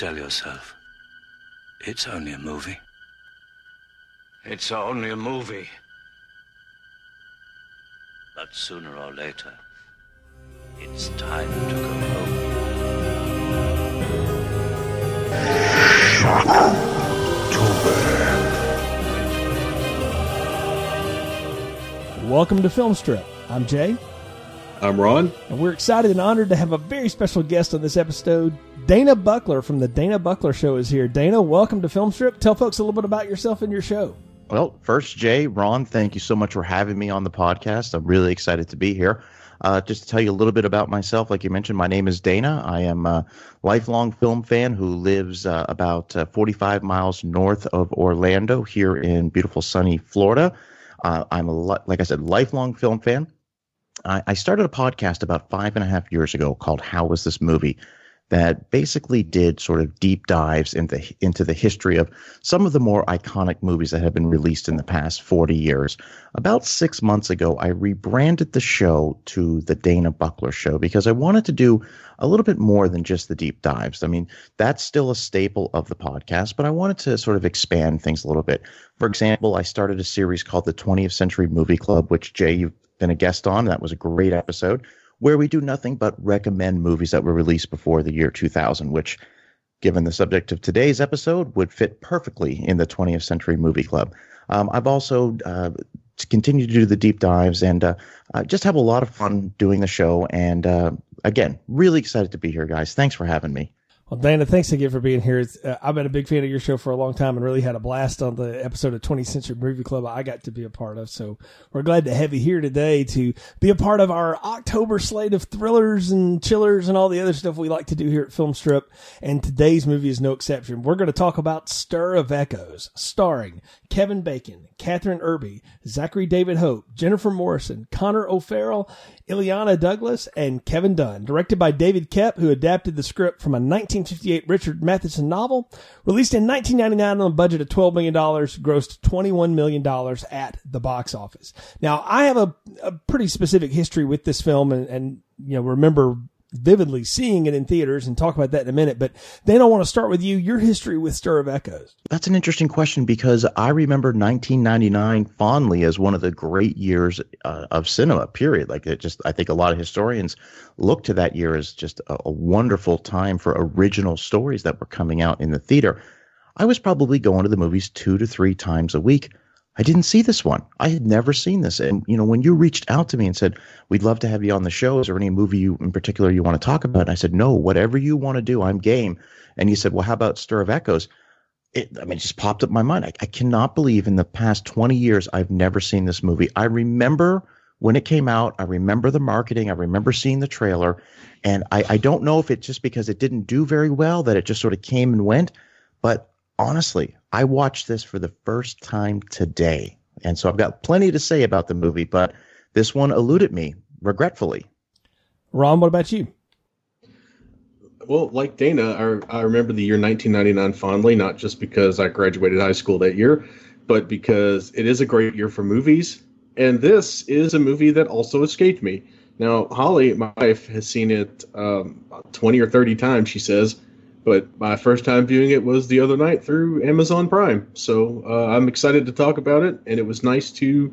tell yourself, it's only a movie. It's only a movie. But sooner or later, it's time to go home. Welcome to Film Strip. I'm Jay, I'm Ron. and we're excited and honored to have a very special guest on this episode. Dana Buckler from the Dana Buckler Show is here. Dana, welcome to Film Strip. Tell folks a little bit about yourself and your show. Well, first, Jay, Ron, thank you so much for having me on the podcast. I'm really excited to be here. Uh, just to tell you a little bit about myself, like you mentioned, my name is Dana. I am a lifelong film fan who lives uh, about uh, 45 miles north of Orlando here in beautiful sunny Florida. Uh, I'm a li- like I said, lifelong film fan. I, I started a podcast about five and a half years ago called "How Was This Movie," that basically did sort of deep dives into into the history of some of the more iconic movies that have been released in the past 40 years. About six months ago, I rebranded the show to the Dana Buckler Show because I wanted to do a little bit more than just the deep dives. I mean, that's still a staple of the podcast, but I wanted to sort of expand things a little bit. For example, I started a series called the 20th Century Movie Club, which Jay, you've been a guest on. That was a great episode where we do nothing but recommend movies that were released before the year 2000, which, given the subject of today's episode, would fit perfectly in the 20th Century Movie Club. Um, I've also uh, to continue to do the deep dives and uh, uh, just have a lot of fun doing the show. And uh, again, really excited to be here, guys. Thanks for having me. Well, Dana, thanks again for being here. Uh, I've been a big fan of your show for a long time and really had a blast on the episode of 20th Century Movie Club I got to be a part of. So we're glad to have you here today to be a part of our October slate of thrillers and chillers and all the other stuff we like to do here at Film Strip. And today's movie is no exception. We're going to talk about Stir of Echoes, starring Kevin Bacon, Kathryn Erbe, Zachary David Cope, Jennifer Morrison, Conor O'Farrell, Illeana Douglas, and Kevin Dunn. Directed by David Koepp, who adapted the script from a 1958 Richard Matheson novel. Released in 1999 on a budget of $12 million, grossed $21 million at the box office. Now, I have a, a pretty specific history with this film and, and you know, remember vividly seeing it in theaters and talk about that in a minute. But then I want to start with you, your history with Stir of Echoes. That's an interesting question because I remember 1999 fondly as one of the great years uh, of cinema. Period. Like it just, I think a lot of historians look to that year as just a, a wonderful time for original stories that were coming out in the theater. I was probably going to the movies two to three times a week. I didn't see this one. I had never seen this. And, you know, when you reached out to me and said, we'd love to have you on the show, is there any movie you in particular you want to talk about? And I said, no, whatever you want to do, I'm game. And you said, well, how about Stir of Echoes? It, I mean, it just popped up my mind. I, I cannot believe in the past 20 years, I've never seen this movie. I remember when it came out. I remember the marketing. I remember seeing the trailer. And I, I don't know if it's just because it didn't do very well that it just sort of came and went. But honestly, I watched this for the first time today. And so I've got plenty to say about the movie, but this one eluded me, regretfully. Ron, what about you? Well, like Dana, I, I remember the year 1999 fondly, not just because I graduated high school that year, but because it is a great year for movies. And this is a movie that also escaped me. Now, Holly, my wife, has seen it um, 20 or 30 times, she says, but my first time viewing it was the other night through Amazon Prime. So uh, I'm excited to talk about it, and it was nice to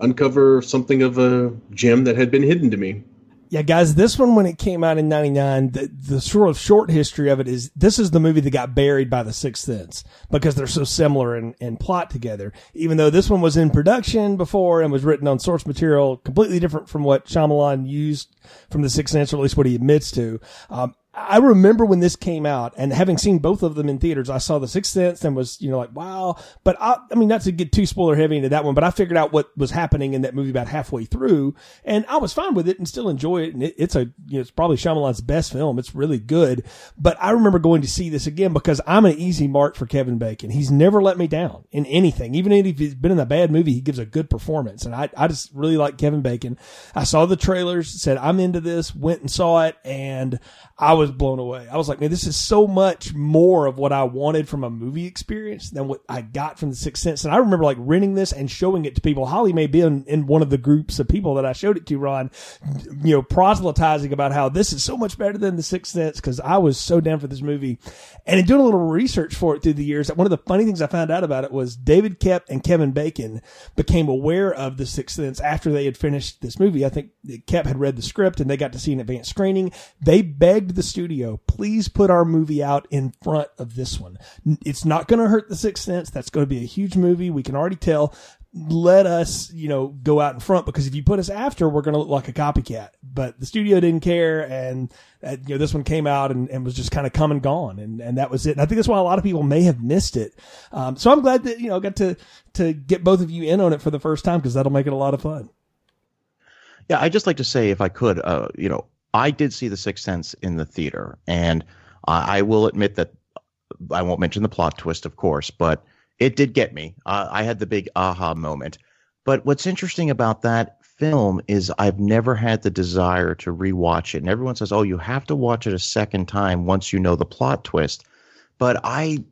uncover something of a gem that had been hidden to me. Yeah, guys, this one when it came out in '99, the, the sort of short history of it is this is the movie that got buried by The Sixth Sense because they're so similar in, in plot together. Even though this one was in production before and was written on source material, completely different from what Shyamalan used from The Sixth Sense, or at least what he admits to. Um, I remember when this came out and having seen both of them in theaters, I saw The Sixth Sense and was, you know, like, wow. But I, I mean, not to get too spoiler heavy into that one, but I figured out what was happening in that movie about halfway through and I was fine with it and still enjoy it. And it, it's a, you know, it's probably Shyamalan's best film. It's really good. But I remember going to see this again because I'm an easy mark for Kevin Bacon. He's never let me down in anything. Even if he's been in a bad movie, he gives a good performance. And I, I just really like Kevin Bacon. I saw the trailers, said, I'm into this, went and saw it and I was was blown away. I was like, man, this is so much more of what I wanted from a movie experience than what I got from The Sixth Sense. And I remember like renting this and showing it to people. Holly may be in, in one of the groups of people that I showed it to, Ron, you know, proselytizing about how this is so much better than The Sixth Sense because I was so down for this movie. And in doing a little research for it through the years, one of the funny things I found out about it was David Koepp and Kevin Bacon became aware of The Sixth Sense after they had finished this movie. I think Koepp had read the script and they got to see an advanced screening. They begged the studio, please put our movie out in front of this one. It's not going to hurt The Sixth Sense. That's going to be a huge movie. We can already tell let us, you know, go out in front because if you put us after, we're going to look like a copycat. But the studio didn't care, and uh, you know, this one came out and, and was just kind of come and gone, and and that was it. And I think that's why a lot of people may have missed it. Um, so I'm glad that you know I got to to get both of you in on it for the first time because that'll make it a lot of fun. Yeah, I just like to say, if I could, uh, you know, I did see The Sixth Sense in the theater, and I, will admit that I won't mention the plot twist, of course, but it did get me. Uh, I had the big aha moment. But what's interesting about that film is I've never had the desire to rewatch it. And everyone says, "Oh, you have to watch it a second time once you know the plot twist." But I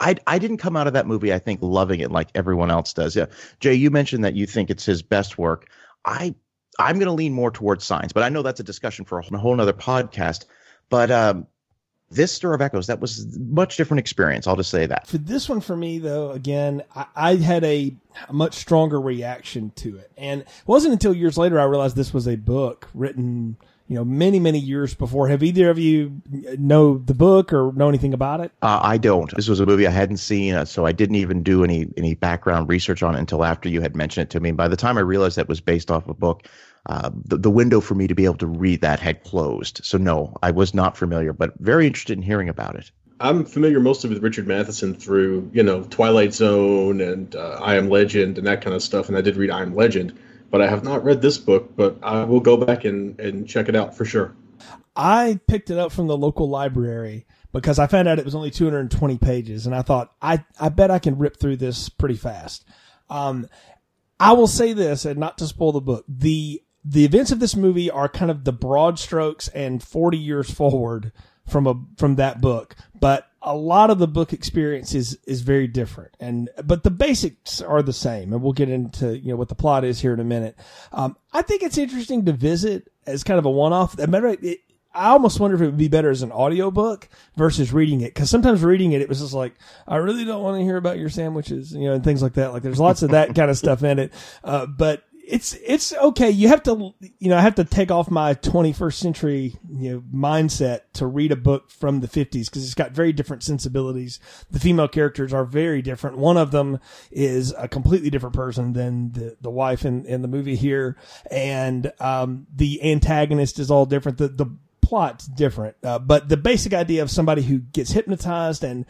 I I didn't come out of that movie I think loving it like everyone else does. Yeah. Jay, you mentioned that you think it's his best work. I I'm going to lean more towards Signs, but I know that's a discussion for a whole other podcast. But um, this Stir of Echoes, that was a much different experience. I'll just say that. For this one, for me though, again, I, I had a, a, much stronger reaction to it, and it wasn't until years later I realized this was a book written, you know, many many years before. Have either of you know the book or know anything about it? Uh, I don't. This was a movie I hadn't seen, uh, so I didn't even do any any background research on it until after you had mentioned it to me. By the time I realized that was based off a book, uh, the, the window for me to be able to read that had closed. So no, I was not familiar, but very interested in hearing about it. I'm familiar mostly with Richard Matheson through, you know, Twilight Zone and uh, I Am Legend and that kind of stuff. And I did read I Am Legend, but I have not read this book, but I will go back and, and check it out for sure. I picked it up from the local library because I found out it was only 220 pages. And I thought, I, I bet I can rip through this pretty fast. Um, I will say this, and not to spoil the book, the the events of this movie are kind of the broad strokes and 40 years forward from a from that book but a lot of the book experience is is very different and but the basics are the same and we'll get into you know what the plot is here in a minute um, i think it's interesting to visit as kind of a one-off matter it, I almost wonder if it would be better as an audiobook versus reading it. Cause sometimes reading it, it was just like, I really don't want to hear about your sandwiches, you know, and things like that. Like there's lots of that kind of stuff in it. Uh, but it's it's okay. You have to you know I have to take off my 21st century you know mindset to read a book from the 50s because it's got very different sensibilities. The female characters are very different. One of them is a completely different person than the the wife in in the movie here, and um, the antagonist is all different. The the plot's different, uh, but the basic idea of somebody who gets hypnotized and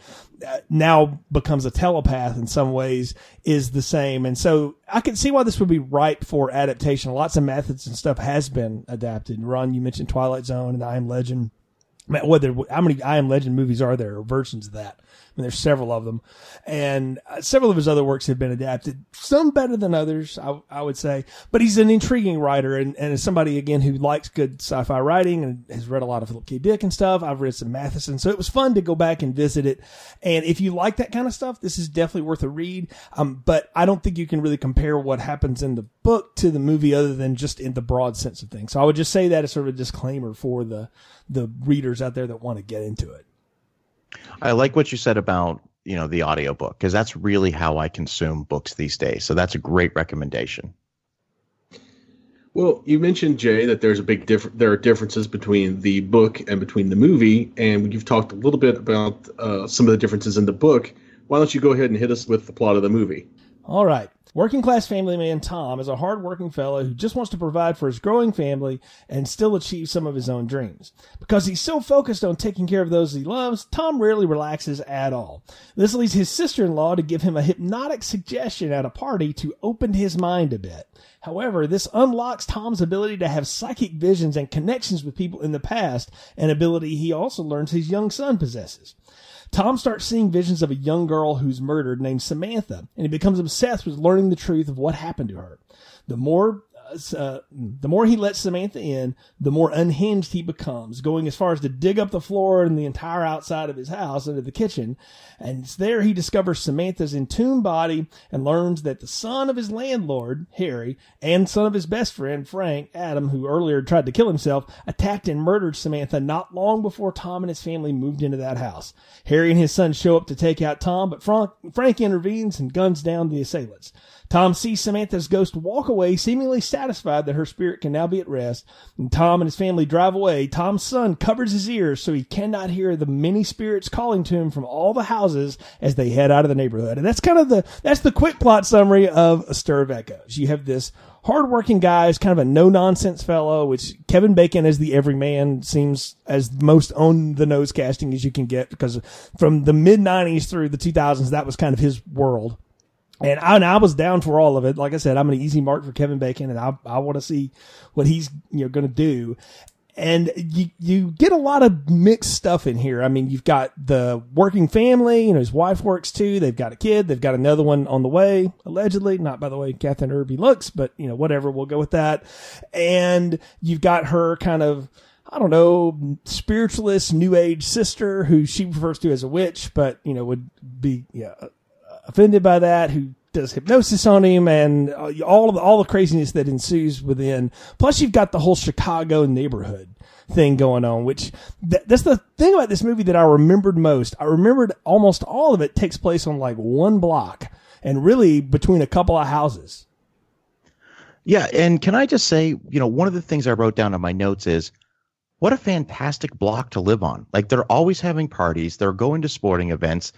uh, now becomes a telepath in some ways is the same. And so I can see why this would be ripe for adaptation. Lots of Matheson stuff has been adapted. Ron, you mentioned Twilight Zone and I Am Legend. Whether how many I Am Legend movies are there or versions of that? There's several of them, and uh, several of his other works have been adapted. Some better than others, I, I would say. But he's an intriguing writer, and, and as somebody again who likes good sci-fi writing and has read a lot of Philip K. Dick and stuff, I've read some Matheson, so it was fun to go back and visit it. And if you like that kind of stuff, this is definitely worth a read. Um, but I don't think you can really compare what happens in the book to the movie, other than just in the broad sense of things. So I would just say that as sort of a disclaimer for the the readers out there that want to get into it. I like what you said about you know the audiobook because that's really how I consume books these days. So that's a great recommendation. Well, you mentioned Jay that there's a big difference. There are differences between the book and between the movie, and you've talked a little bit about uh, some of the differences in the book. Why don't you go ahead and hit us with the plot of the movie? All right. Working class family man Tom is a hard-working fellow who just wants to provide for his growing family and still achieve some of his own dreams. Because he's so focused on taking care of those he loves, Tom rarely relaxes at all. This leads his sister-in-law to give him a hypnotic suggestion at a party to open his mind a bit. However, this unlocks Tom's ability to have psychic visions and connections with people in the past, an ability he also learns his young son possesses. Tom starts seeing visions of a young girl who's murdered named Samantha, and he becomes obsessed with learning the truth of what happened to her. The more uh, the more he lets Samantha in, the more unhinged he becomes, going as far as to dig up the floor and the entire outside of his house into the kitchen. And it's there he discovers Samantha's entombed body and learns that the son of his landlord, Harry, and son of his best friend, Frank, Adam, who earlier tried to kill himself, attacked and murdered Samantha not long before Tom and his family moved into that house. Harry and his son show up to take out Tom, but Frank, Frank intervenes and guns down the assailants. Tom sees Samantha's ghost walk away, seemingly satisfied that her spirit can now be at rest. And Tom and his family drive away. Tom's son covers his ears so he cannot hear the many spirits calling to him from all the houses as they head out of the neighborhood. And that's kind of the that's the quick plot summary of A Stir of Echoes. You have this hardworking guy is kind of a no nonsense fellow, which Kevin Bacon as the everyman seems as most on the nose casting as you can get because from the mid nineties through the 2000s, that was kind of his world. And I, and I was down for all of it. Like I said, I'm an easy mark for Kevin Bacon, and I I want to see what he's you know going to do. And you you get a lot of mixed stuff in here. I mean, you've got the working family. You know, his wife works too. They've got a kid. They've got another one on the way, allegedly. Not by the way Kathryn Erbe looks, but you know, whatever. We'll go with that. And you've got her kind of. I don't know, spiritualist new age sister who she refers to as a witch, but you know, would be, yeah, offended by that, who does hypnosis on him, and uh, all of the, all the craziness that ensues within. Plus, you've got the whole Chicago neighborhood thing going on, which th- that's the thing about this movie that I remembered most. I remembered almost all of it takes place on like one block, and really between a couple of houses. Yeah, and can I just say, you know, one of the things I wrote down in my notes is what a fantastic block to live on. Like they're always having parties, they're going to sporting events,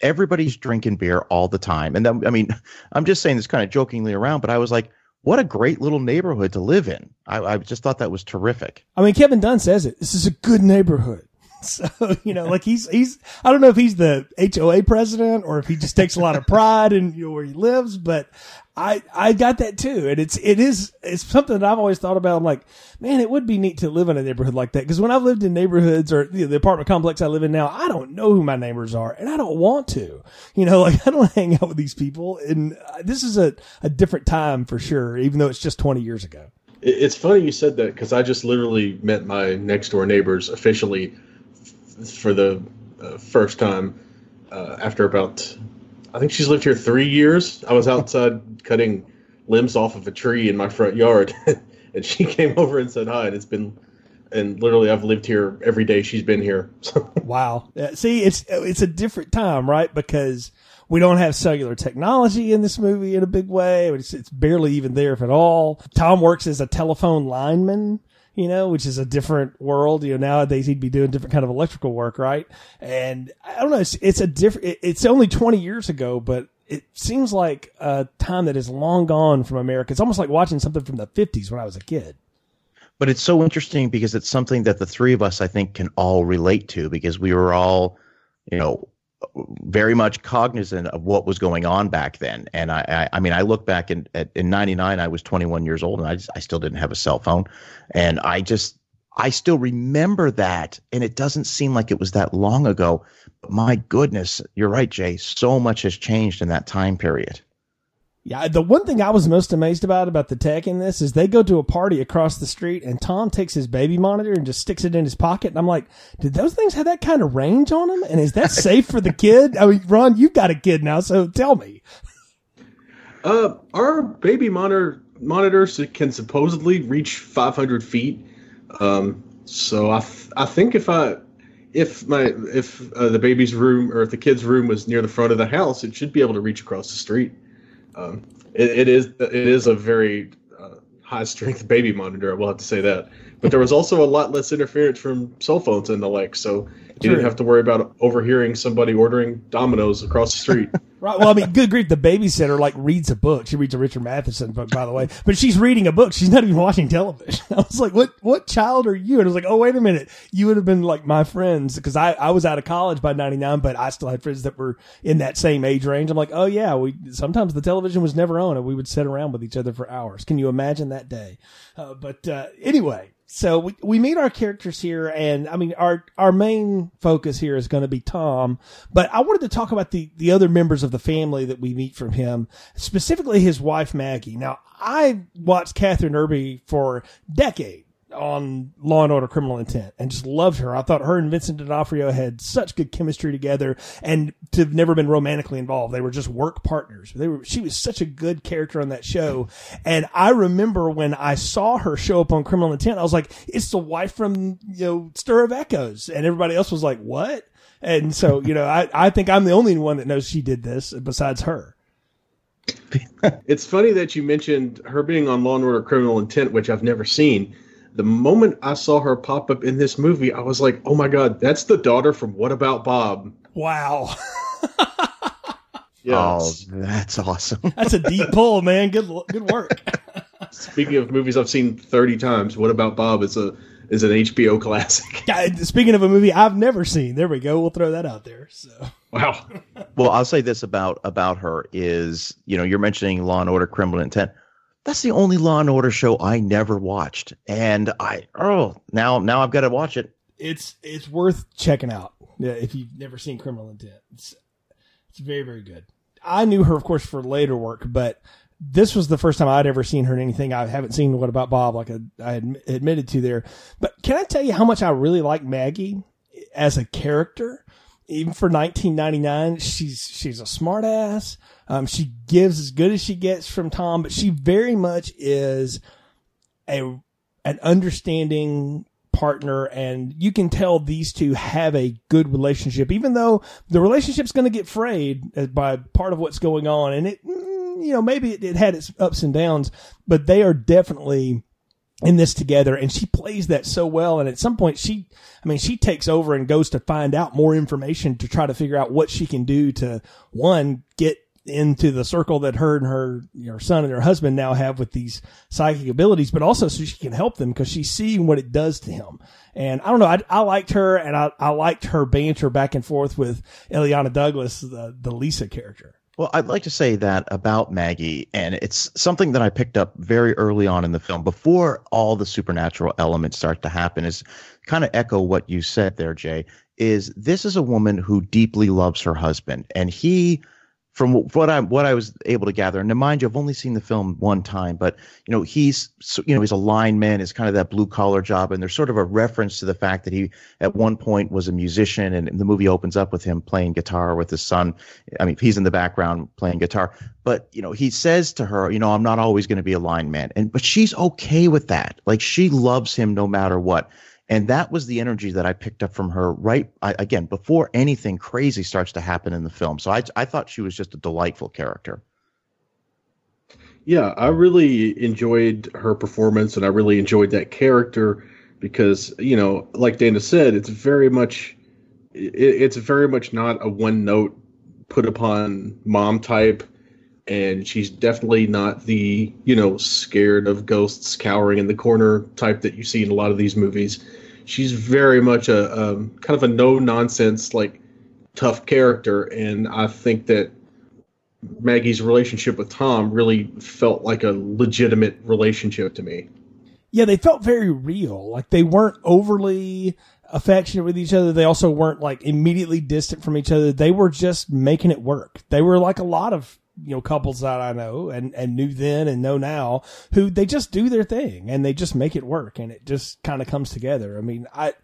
everybody's drinking beer all the time. And then, I mean, I'm just saying this kind of jokingly around, but I was like, what a great little neighborhood to live in. I, I just thought that was terrific. I mean, Kevin Dunn says it. This is a good neighborhood. So, you know, like he's, he's, I don't know if he's the HOA president or if he just takes a lot of pride in you know, where he lives, but I, I got that too. And it's, it is, it's something that I've always thought about. I'm like, man, it would be neat to live in a neighborhood like that. Cause when I've lived in neighborhoods or you know, the apartment complex I live in now, I don't know who my neighbors are and I don't want to, you know, like I don't hang out with these people. And uh, this is a, a different time for sure, even though it's just 20 years ago. It's funny you said that because I just literally met my next door neighbors officially f- for the uh, first time uh, after about I think she's lived here three years. I was outside cutting limbs off of a tree in my front yard, and she came over and said hi. And it's been, and literally, I've lived here every day she's been here. wow. Uh, see, it's it's a different time, right? Because we don't have cellular technology in this movie in a big way. It's, it's barely even there, if at all. Tom works as a telephone lineman you know, which is a different world. You know, nowadays he'd be doing different kind of electrical work, right? And I don't know, it's, it's a different, it's only 20 years ago, but it seems like a time that is long gone from America. It's almost like watching something from the 50s when I was a kid. But it's so interesting because it's something that the three of us, I think, can all relate to because we were all, you know, very much cognizant of what was going on back then. And I, I, I mean, I look back in at, in '99, I was 21 years old, and I just, I still didn't have a cell phone, and I just, I still remember that, and it doesn't seem like it was that long ago. But my goodness, you're right, Jay. So much has changed in that time period. Yeah, the one thing I was most amazed about about the tech in this is they go to a party across the street and Tom takes his baby monitor and just sticks it in his pocket. And I'm like, did those things have that kind of range on them? And is that safe for the kid? I mean, Ron, you've got a kid now, so tell me. Uh, our baby monitor monitors can supposedly reach 500 feet. Um, so I th- I think if I if my if uh, the baby's room or if the kid's room was near the front of the house, it should be able to reach across the street. Um, it, it is it is a very uh, high strength baby monitor. I will have to say that. But there was also a lot less interference from cell phones and the like, so you didn't have to worry about overhearing somebody ordering Domino's across the street. right. Well, I mean, good grief, the babysitter like reads a book. She reads a Richard Matheson book, by the way, but she's reading a book. She's not even watching television. I was like, what, what child are you? And I was like, oh, wait a minute. You would have been like my friends because I, I was out of college by 99, but I still had friends that were in that same age range. I'm like, oh yeah, we, sometimes the television was never on and we would sit around with each other for hours. Can you imagine that day? Uh, but, uh, anyway, so we, we meet our characters here and I mean our our main focus here is going to be Tom, but I wanted to talk about the the other members of the family that we meet from him, specifically his wife Maggie. Now, I watched Kathryn Erbe for decades on Law and Order Criminal Intent and just loved her. I thought her and Vincent D'Onofrio had such good chemistry together and to have never been romantically involved. They were just work partners. They were, she was such a good character on that show. And I remember when I saw her show up on Criminal Intent, I was like, it's the wife from, you know, Stir of Echoes. And everybody else was like, what? And so, you know, I, I think I'm the only one that knows she did this besides her. it's funny that you mentioned her being on Law and Order Criminal Intent, which I've never seen the moment I saw her pop up in this movie, I was like, "Oh my god, that's the daughter from What About Bob?" Wow. yes. Oh, that's awesome. that's a deep pull, man. Good good work. Speaking of movies I've seen 30 times, What About Bob is a is an HBO classic. Speaking of a movie I've never seen, there we go. We'll throw that out there. So Wow. well, I'll say this about about her is, you know, you're mentioning Law and Order Criminal Intent that's the only Law and Order show I never watched, and I oh now now I've got to watch it. It's it's worth checking out yeah, if you've never seen Criminal Intent. It's it's very very good. I knew her, of course, for later work, but this was the first time I'd ever seen her in anything. I haven't seen What About Bob, like I, I admitted to there. But can I tell you how much I really like Maggie as a character? Even for 1999, she's she's a smartass. Um, she gives as good as she gets from Tom, but she very much is a an understanding partner and you can tell these two have a good relationship even though the relationship's going to get frayed by part of what's going on and it mm, you know maybe it, it had its ups and downs but they are definitely in this together and she plays that so well and at some point she i mean she takes over and goes to find out more information to try to figure out what she can do to one get into the circle that her and her her son and her husband now have with these psychic abilities, but also so she can help them because she's seeing what it does to him. And I don't know, I, I liked her and I, I liked her banter back and forth with Illeana Douglas, the, the Lisa character. Well, I'd like to say that about Maggie, and it's something that I picked up very early on in the film before all the supernatural elements start to happen is kind of echo what you said there, Jay, is this is a woman who deeply loves her husband and he from what I what I was able to gather, and mind you, I've only seen the film one time, but you know he's you know he's a lineman, is kind of that blue collar job, and there's sort of a reference to the fact that he at one point was a musician, and the movie opens up with him playing guitar with his son. I mean, he's in the background playing guitar, but you know he says to her, you know, I'm not always going to be a lineman, and but she's okay with that. Like she loves him no matter what. And that was the energy that I picked up from her right I, again before anything crazy starts to happen in the film. So I, I thought she was just a delightful character. Yeah, I really enjoyed her performance and I really enjoyed that character because, you know, like Dana said, it's very much it, it's very much not a one note put upon mom type and she's definitely not the, you know, scared of ghosts cowering in the corner type that you see in a lot of these movies she's very much a, a kind of a no nonsense like tough character, and I think that Maggie's relationship with Tom really felt like a legitimate relationship to me. Yeah, they felt very real. Like they weren't overly affectionate with each other. They also weren't like immediately distant from each other. They were just making it work. They were like a lot of you know couples that I know and and knew then and know now who they just do their thing and they just make it work and it just kind of comes together. I mean, I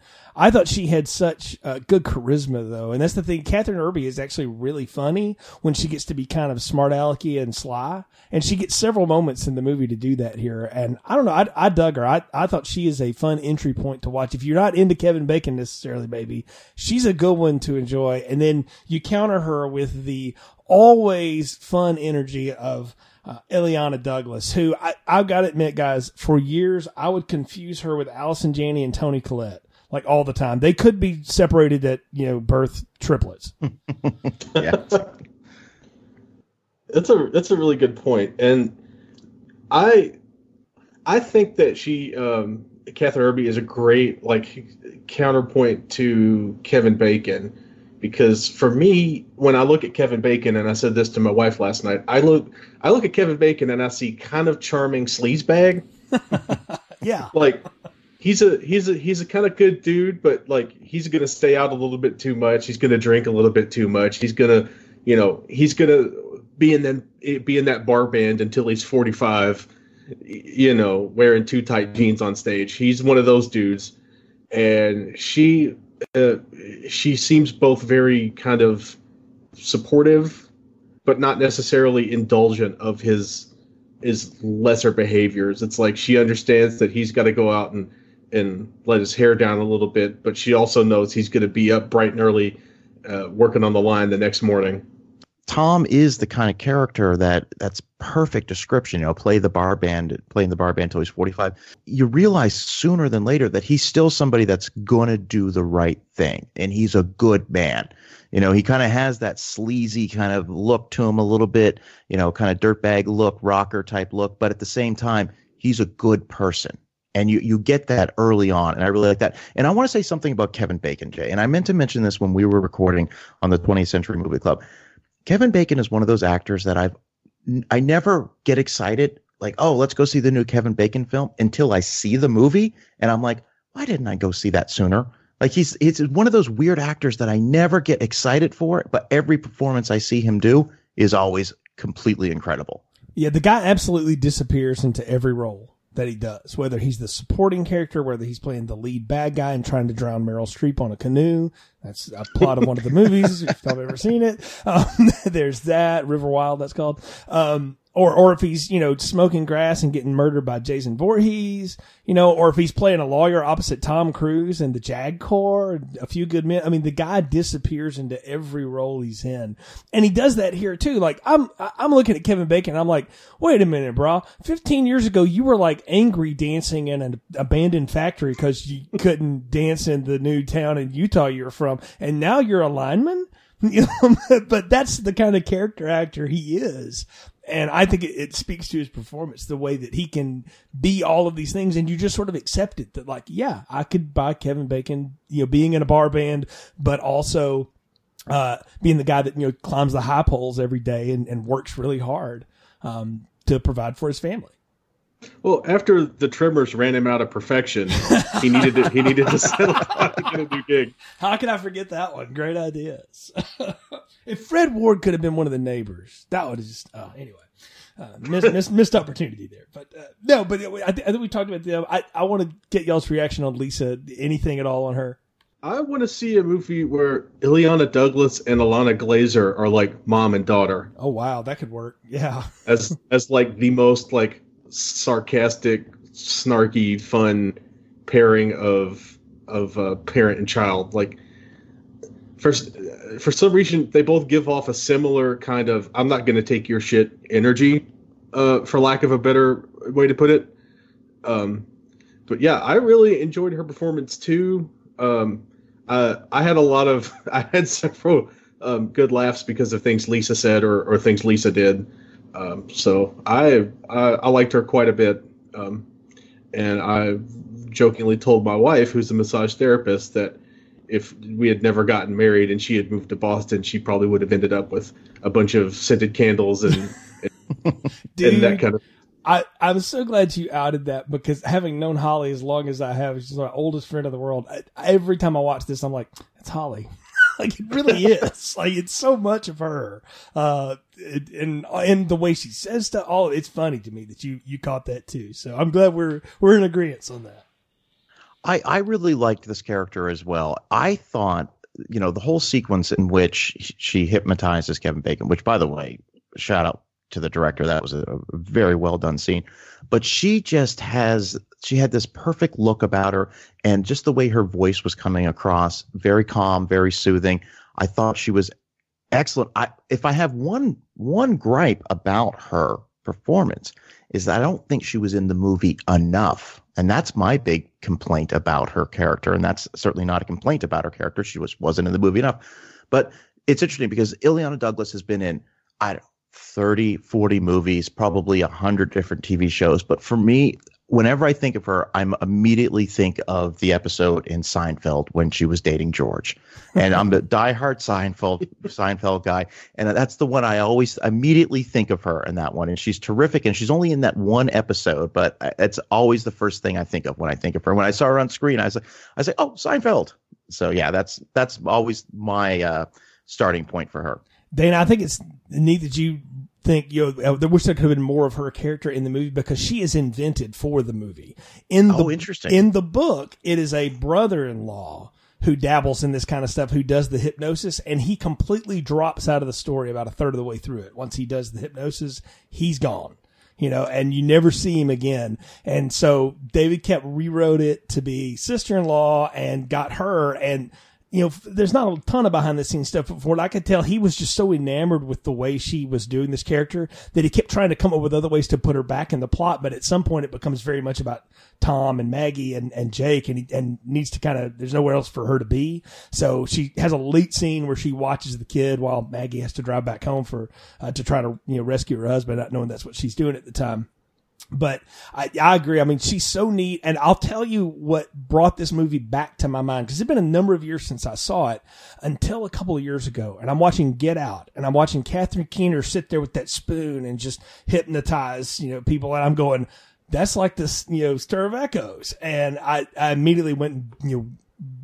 I thought she had such uh, good charisma though, and that's the thing. Kathryn Erbe is actually really funny when she gets to be kind of smart alecky and sly, and she gets several moments in the movie to do that here. And I don't know, I, I dug her. I I thought she is a fun entry point to watch if you're not into Kevin Bacon necessarily, baby. She's a good one to enjoy, and then you counter her with the always fun energy of uh, Illeana Douglas, who I, I've got to admit, guys, for years I would confuse her with Allison Janney and Toni Collette, like all the time. They could be separated at you know birth triplets. yeah, that's a that's a really good point, and I I think that she um, Kathryn Erbe is a great like counterpoint to Kevin Bacon because for me, when I look at Kevin Bacon, and I said this to my wife last night, I look I look at Kevin Bacon and I see kind of charming sleazebag. yeah, like he's a he's a he's a kind of good dude, but like he's gonna stay out a little bit too much. He's gonna drink a little bit too much. He's gonna, you know, he's gonna be in then be in that bar band until he's forty five. You know, wearing too tight jeans on stage. He's one of those dudes, and she uh, she seems both very kind of supportive, but not necessarily indulgent of his his lesser behaviors. It's like she understands that he's got to go out and and let his hair down a little bit, but she also knows he's going to be up bright and early, uh, working on the line the next morning. Tom is the kind of character that that's perfect description. You know, play the bar band, playing the bar band until he's 45. You realize sooner than later that he's still somebody that's going to do the right thing, and he's a good man. You know, he kind of has that sleazy kind of look to him a little bit, you know, kind of dirtbag look, rocker type look, but at the same time, he's a good person and you you get that early on and i really like that and i want to say something about kevin bacon jay and i meant to mention this when we were recording on the 20th century movie club kevin bacon is one of those actors that i've i never get excited like oh let's go see the new kevin bacon film until i see the movie and i'm like why didn't i go see that sooner? Like he's he's one of those weird actors that i never get excited for but every performance i see him do is always completely incredible. Yeah the guy absolutely disappears into every role that he does, whether he's the supporting character, whether he's playing the lead bad guy and trying to drown Meryl Streep on a canoe. That's a plot of one of the movies, if you've ever seen it. Um, there's that, River Wild, that's called. Um, or or if he's you know smoking grass and getting murdered by Jason Voorhees, you know, or if he's playing a lawyer opposite Tom Cruise and the Jag Corps, a few good men. I mean, the guy disappears into every role he's in, and he does that here too. Like I'm I'm looking at Kevin Bacon, I'm like, wait a minute, bro. Fifteen years ago, you were like angry dancing in an abandoned factory because you couldn't dance in the new town in Utah you're from, and now you're a lineman. But that's the kind of character actor he is and I think it, speaks to his performance, the way that he can be all of these things, and you just sort of accept it that, like, yeah, I could buy Kevin Bacon, you know, being in a bar band, but also uh, being the guy that you know climbs the high poles every day and, and works really hard um, to provide for his family. Well, after the Tremors ran him out of perfection, he needed to, he needed to settle down get a new gig. How can I forget that one? Great ideas. if Fred Ward could have been one of the neighbors, that would have just uh, anyway. Uh, missed, missed, missed opportunity there, but uh, no. But I, th- I, think we talked about the. I I want to get y'all's reaction on Lisa. Anything at all on her? I want to see a movie where Illeana Douglas and Ilana Glazer are like mom and daughter. Oh wow, that could work. Yeah, as as like the most like sarcastic, snarky, fun pairing of of uh, parent and child. Like first for some reason they both give off a similar kind of I'm not going to take your shit energy, uh, for lack of a better way to put it. Um, but yeah, I really enjoyed her performance too. Um, uh, I had a lot of I had several um, good laughs because of things Lisa said or, or things Lisa did. Um, so I, I, I liked her quite a bit, um, and I jokingly told my wife, who's a massage therapist, that if we had never gotten married and she had moved to Boston, she probably would have ended up with a bunch of scented candles and and, Dude, and that kind of. I, I'm so glad you outed that because having known Holly as long as I have, she's my oldest friend in the world. I, every time I watch this, I'm like, it's Holly. like it really is. like it's so much of her, uh, and and the way she says stuff. All it's funny to me that you you caught that too. So I'm glad we're we're in agreement on that. I, I really liked this character as well. I thought, you know, the whole sequence in which she hypnotizes Kevin Bacon, which, by the way, shout out to the director. That was a very well done scene. But she just has, she had this perfect look about her and just the way her voice was coming across, very calm, very soothing. I thought she was excellent. I, if I have one, one gripe about her performance is that I don't think she was in the movie enough. And that's my big complaint about her character. And that's certainly not a complaint about her character. She was, wasn't in the movie enough. But it's interesting because Illeana Douglas has been in, I don't know, 30, 40 movies, probably 100 different TV shows. But for me, whenever I think of her, I'm immediately think of the episode in Seinfeld when she was dating George, and I'm a diehard Seinfeld Seinfeld guy, and that's the one I always immediately think of her in that one, and she's terrific, and she's only in that one episode, but it's always the first thing I think of when I think of her. When I saw her on screen, I was like, I say, oh, Seinfeld. So yeah, that's that's always my uh, starting point for her. Dana, I think it's neat that you think you know there wish there could have been more of her character in the movie because she is invented for the movie. In oh, the oh, interesting. in the book, it is a brother-in-law who dabbles in this kind of stuff who does the hypnosis and he completely drops out of the story about a third of the way through it. Once he does the hypnosis, he's gone. You know, and you never see him again. And so David Koepp rewrote it to be sister-in-law and got her and you know, there's not a ton of behind the scenes stuff, but from what I could tell, he was just so enamored with the way she was doing this character that he kept trying to come up with other ways to put her back in the plot. But at some point, it becomes very much about Tom and Maggie and, and Jake, and he, and needs to kind of, there's nowhere else for her to be. So she has a late scene where she watches the kid while Maggie has to drive back home for, uh, to try to, you know, rescue her husband, not knowing that's what she's doing at the time. But I, I agree. I mean, she's so neat. And I'll tell you what brought this movie back to my mind because it's been a number of years since I saw it until a couple of years ago. And I'm watching Get Out and I'm watching Catherine Keener sit there with that spoon and just hypnotize, you know, people. And I'm going, that's like this, you know, stir of echoes. And I, I immediately went and, you know,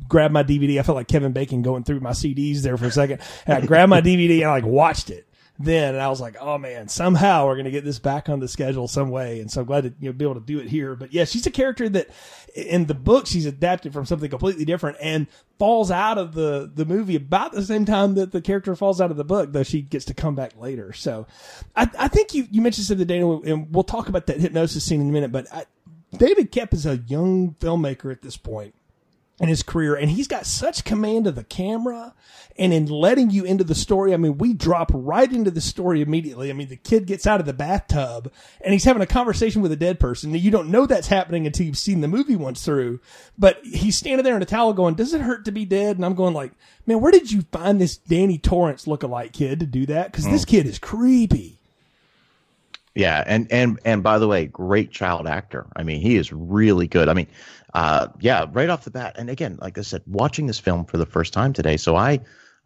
grabbed my DVD. I felt like Kevin Bacon going through my CDs there for a second. And I grabbed my DVD and I like watched it then. And I was like, oh man, somehow we're going to get this back on the schedule some way. And so I'm glad to you know, be able to do it here. But yeah, she's a character that in the book, she's adapted from something completely different and falls out of the, the movie about the same time that the character falls out of the book, though she gets to come back later. So I, I think you, you mentioned something, Dana, and we'll talk about that hypnosis scene in a minute, but I, David Koepp is a young filmmaker at this point in his career and he's got such command of the camera and in letting you into the story i mean we drop right into the story immediately i mean the kid gets out of the bathtub and he's having a conversation with a dead person you don't know that's happening until you've seen the movie once through but he's standing there in a towel going does it hurt to be dead and i'm going like man where did you find this danny torrance look-alike kid to do that because mm. this kid is creepy yeah, and and and by the way, great child actor. I mean, he is really good. I mean, uh, yeah, right off the bat. And again, like I said, watching this film for the first time today, so I,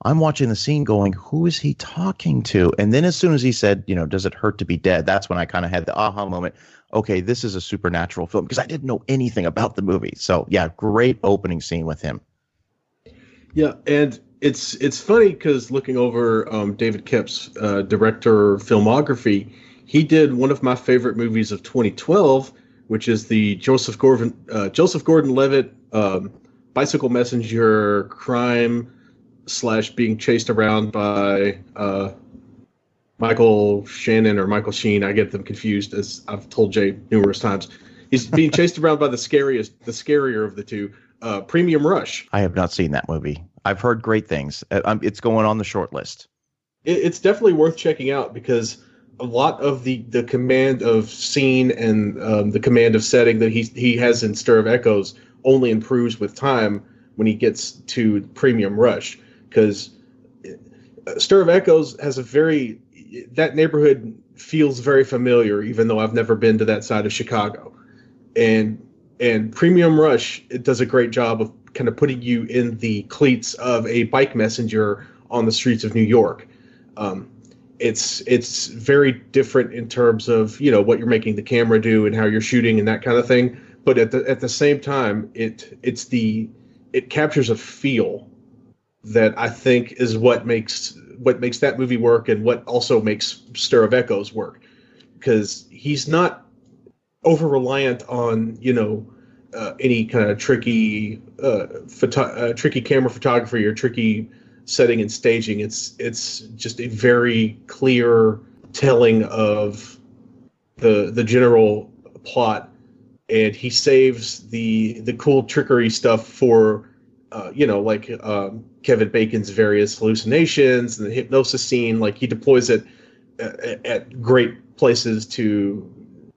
I'm watching the scene, going, "Who is he talking to?" And then as soon as he said, "You know, does it hurt to be dead?" That's when I kind of had the aha moment. Okay, this is a supernatural film because I didn't know anything about the movie. So yeah, great opening scene with him. Yeah, and it's it's funny because looking over um, David Koepp's uh, director filmography, he did one of my favorite movies of 2012 which is the Joseph Gordon uh, Joseph Gordon-Levitt um, bicycle messenger crime slash being chased around by uh, Michael Shannon or Michael Sheen. I get them confused, as I've told Jay numerous times. He's being chased around by the scariest, the scarier of the two, uh, Premium Rush. I have not seen that movie. I've heard great things. Uh, it's going on the short list. It, it's definitely worth checking out because a lot of the the command of scene and um, the command of setting that he he has in Stir of Echoes only improves with time when he gets to Premium Rush because uh, Stir of Echoes has a very that neighborhood feels very familiar even though I've never been to that side of Chicago and and Premium Rush it does a great job of kind of putting you in the cleats of a bike messenger on the streets of New York. Um, it's it's very different in terms of you know what you're making the camera do and how you're shooting and that kind of thing. But at the at the same time it it's the it captures a feel that I think is what makes what makes that movie work and what also makes Stir of Echoes work. Because he's not over reliant on you know uh, any kind of tricky uh, photo- uh, tricky camera photography or tricky setting and staging. It's it's just a very clear telling of the the general plot, and he saves the the cool trickery stuff for uh, you know like um, Kevin Bacon's various hallucinations and the hypnosis scene. Like he deploys it at, at great places to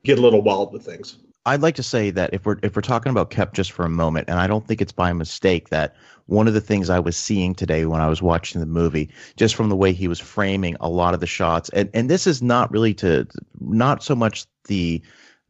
get a little wild with things. I'd like to say that if we're if we're talking about Koepp just for a moment, and I don't think it's by mistake that one of the things I was seeing today when I was watching the movie, just from the way he was framing a lot of the shots, and and this is not really to not so much the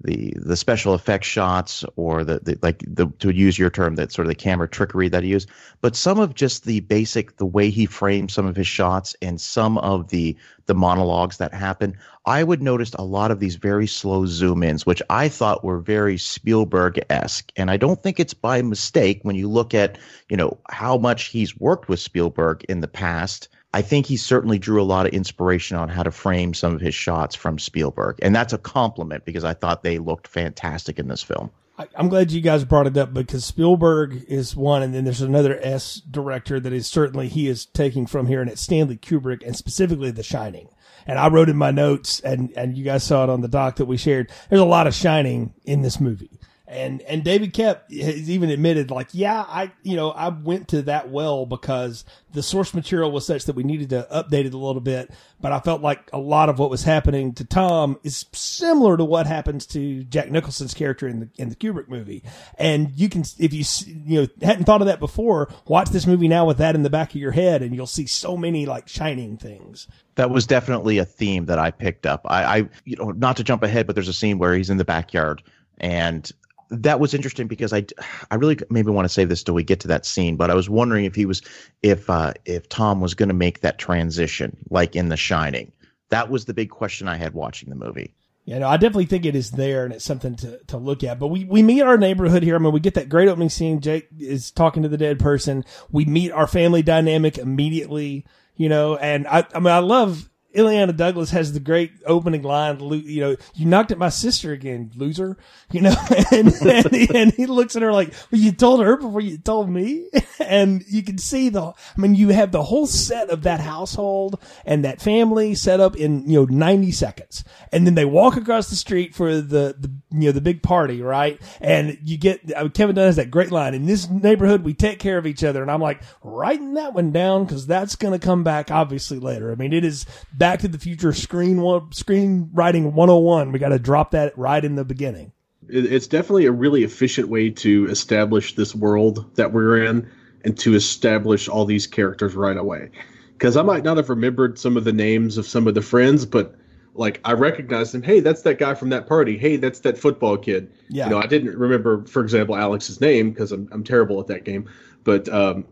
the the special effects shots or the, the like the to use your term that sort of the camera trickery that he used. But some of just the basic the way he framed some of his shots and some of the the monologues that happen i would notice a lot of these very slow zoom ins which i thought were very spielberg-esque. And i don't think it's by mistake when you look at you know how much he's worked with spielberg in the past I think he certainly drew a lot of inspiration on how to frame some of his shots from Spielberg. And that's a compliment because I thought they looked fantastic in this film. I, am glad you guys brought it up because Spielberg is one, and then there's another S director that is certainly he is taking from here, and it's Stanley Kubrick, and specifically The Shining. And I wrote in my notes, and and you guys saw it on the doc that we shared. There's a lot of Shining in this movie. And and David Koepp has even admitted, like, yeah, I you know I went to that well because the source material was such that we needed to update it a little bit. But I felt like a lot of what was happening to Tom is similar to what happens to Jack Nicholson's character in the in the Kubrick movie. And you can, if you you know hadn't thought of that before, watch this movie now with that in the back of your head, and you'll see so many like shining things that was definitely a theme that I picked up. I, I, you know, not to jump ahead, but there's a scene where he's in the backyard and that was interesting because I, I really maybe want to save this till we get to that scene, but I was wondering if he was, if, uh, if Tom was going to make that transition like in The Shining. That was the big question I had watching the movie. Yeah, no, I definitely think it is there and it's something to, to look at. But we, we meet our neighborhood here. I mean, we get that great opening scene. Jake is talking to the dead person. We meet our family dynamic immediately, you know, and I, I mean, I love Illeana Douglas has the great opening line, you know, you knocked at my sister again, loser, you know, and, and, he, and, he, looks at her like, well, you told her before you told me. And you can see the, I mean, you have the whole set of that household and that family set up in, you know, 90 seconds. And then they walk across the street for the, the, you know, the big party, right? And you get, Kevin Dunn has that great line. In this neighborhood, we take care of each other. And I'm like, writing that one down because that's going to come back obviously later. I mean, it is, Back to the Future screen one, screenwriting 101. We got to drop that right in the beginning. It's definitely a really efficient way to establish this world that we're in and to establish all these characters right away. Because I might not have remembered some of the names of some of the friends, but like I recognized them. Hey, that's that guy from that party. Hey, that's that football kid. Yeah. You know, I didn't remember, for example, Alex's name because I'm I'm terrible at that game. But um,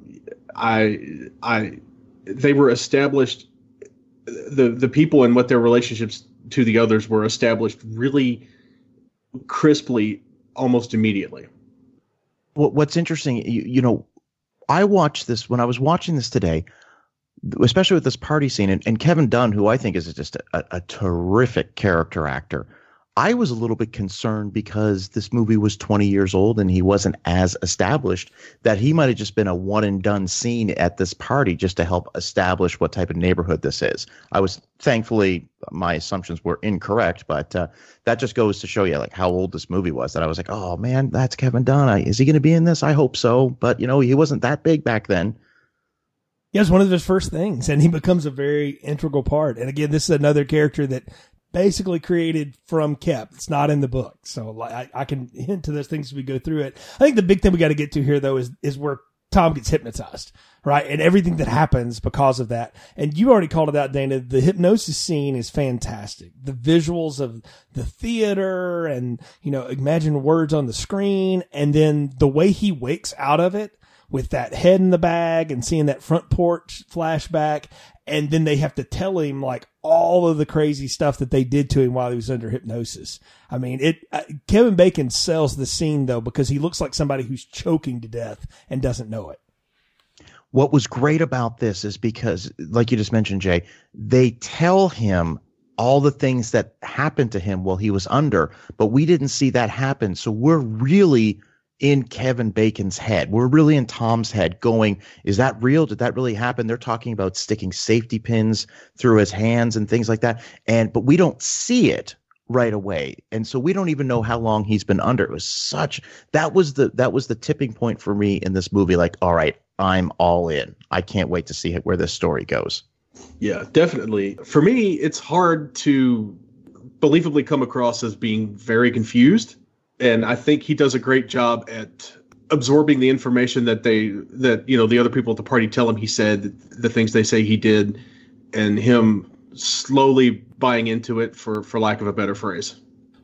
I I they were established the the people and what their relationships to the others were established really crisply almost immediately. what's interesting, you, you know, I watched this when I was watching this today, especially with this party scene, and, and Kevin Dunn, who I think is just a, a terrific character actor. I was a little bit concerned because this movie was 20 years old and he wasn't as established that he might have just been a one and done scene at this party just to help establish what type of neighborhood this is. I was thankfully my assumptions were incorrect, but uh, that just goes to show you like how old this movie was. That I was like, oh man, that's Kevin Dunn. Is he going to be in this? I hope so. But you know, he wasn't that big back then. Yeah, it's one of his first things, and he becomes a very integral part. And again, this is another character that basically created from Koepp. It's not in the book. So I, I can hint to those things as we go through it. I think the big thing we got to get to here though is, is where Tom gets hypnotized, right? And everything that happens because of that. And you already called it out, Dana. The hypnosis scene is fantastic. The visuals of the theater and, you know, imagine words on the screen and then the way he wakes out of it with that head in the bag and seeing that front porch flashback. And then they have to tell him like all of the crazy stuff that they did to him while he was under hypnosis. I mean, it, uh, Kevin Bacon sells the scene though, because he looks like somebody who's choking to death and doesn't know it. What was great about this is because, like you just mentioned, Jay, they tell him all the things that happened to him while he was under, but we didn't see that happen. So we're really in Kevin Bacon's head. We're really in Tom's head going, is that real? Did that really happen? They're talking about sticking safety pins through his hands and things like that. And, but we don't see it right away. And so we don't even know how long he's been under. It was such, that was the, that was the tipping point for me in this movie. Like, all right, I'm all in. I can't wait to see where this story goes. Yeah, definitely. For me, it's hard to believably come across as being very confused and I think he does a great job at absorbing the information that they that you know the other people at the party tell him. He said the things they say he did and him slowly buying into it for for lack of a better phrase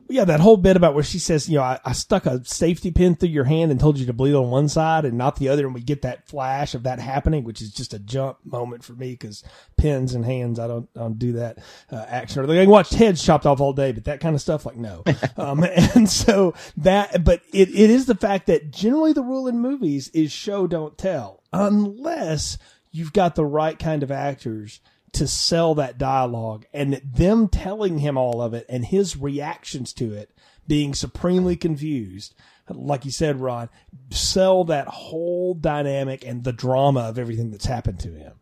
Yeah, that whole bit about where she says, you know, I, I stuck a safety pin through your hand and told you to bleed on one side and not the other, and we get that flash of that happening, which is just a jump moment for me because pins and hands, I don't, I don't do that uh, action. Or I can watch heads chopped off all day, but that kind of stuff, like no. um, and so that, but it, it is the fact that generally the rule in movies is show don't tell, unless you've got the right kind of actors to sell that dialogue and them telling him all of it and his reactions to it being supremely confused like you said ron sell that whole dynamic and the drama of everything that's happened to him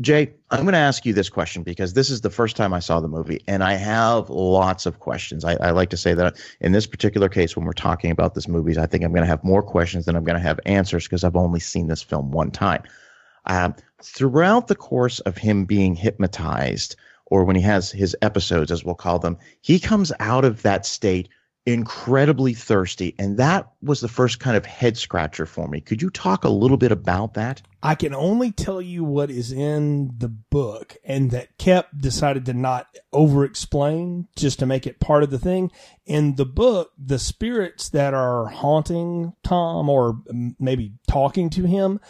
Jay, I'm going to ask you this question because this is the first time I saw the movie, and I have lots of questions. I, I, like to say that in this particular case, when we're talking about this movie, I think I'm going to have more questions than I'm going to have answers because I've only seen this film one time. Um, throughout the course of him being hypnotized, or when he has his episodes, as we'll call them, he comes out of that state incredibly thirsty. And that was the first kind of head scratcher for me. Could you talk a little bit about that? I can only tell you what is in the book, and that Koepp decided to not over explain just to make it part of the thing. In the book, the spirits that are haunting Tom or maybe talking to him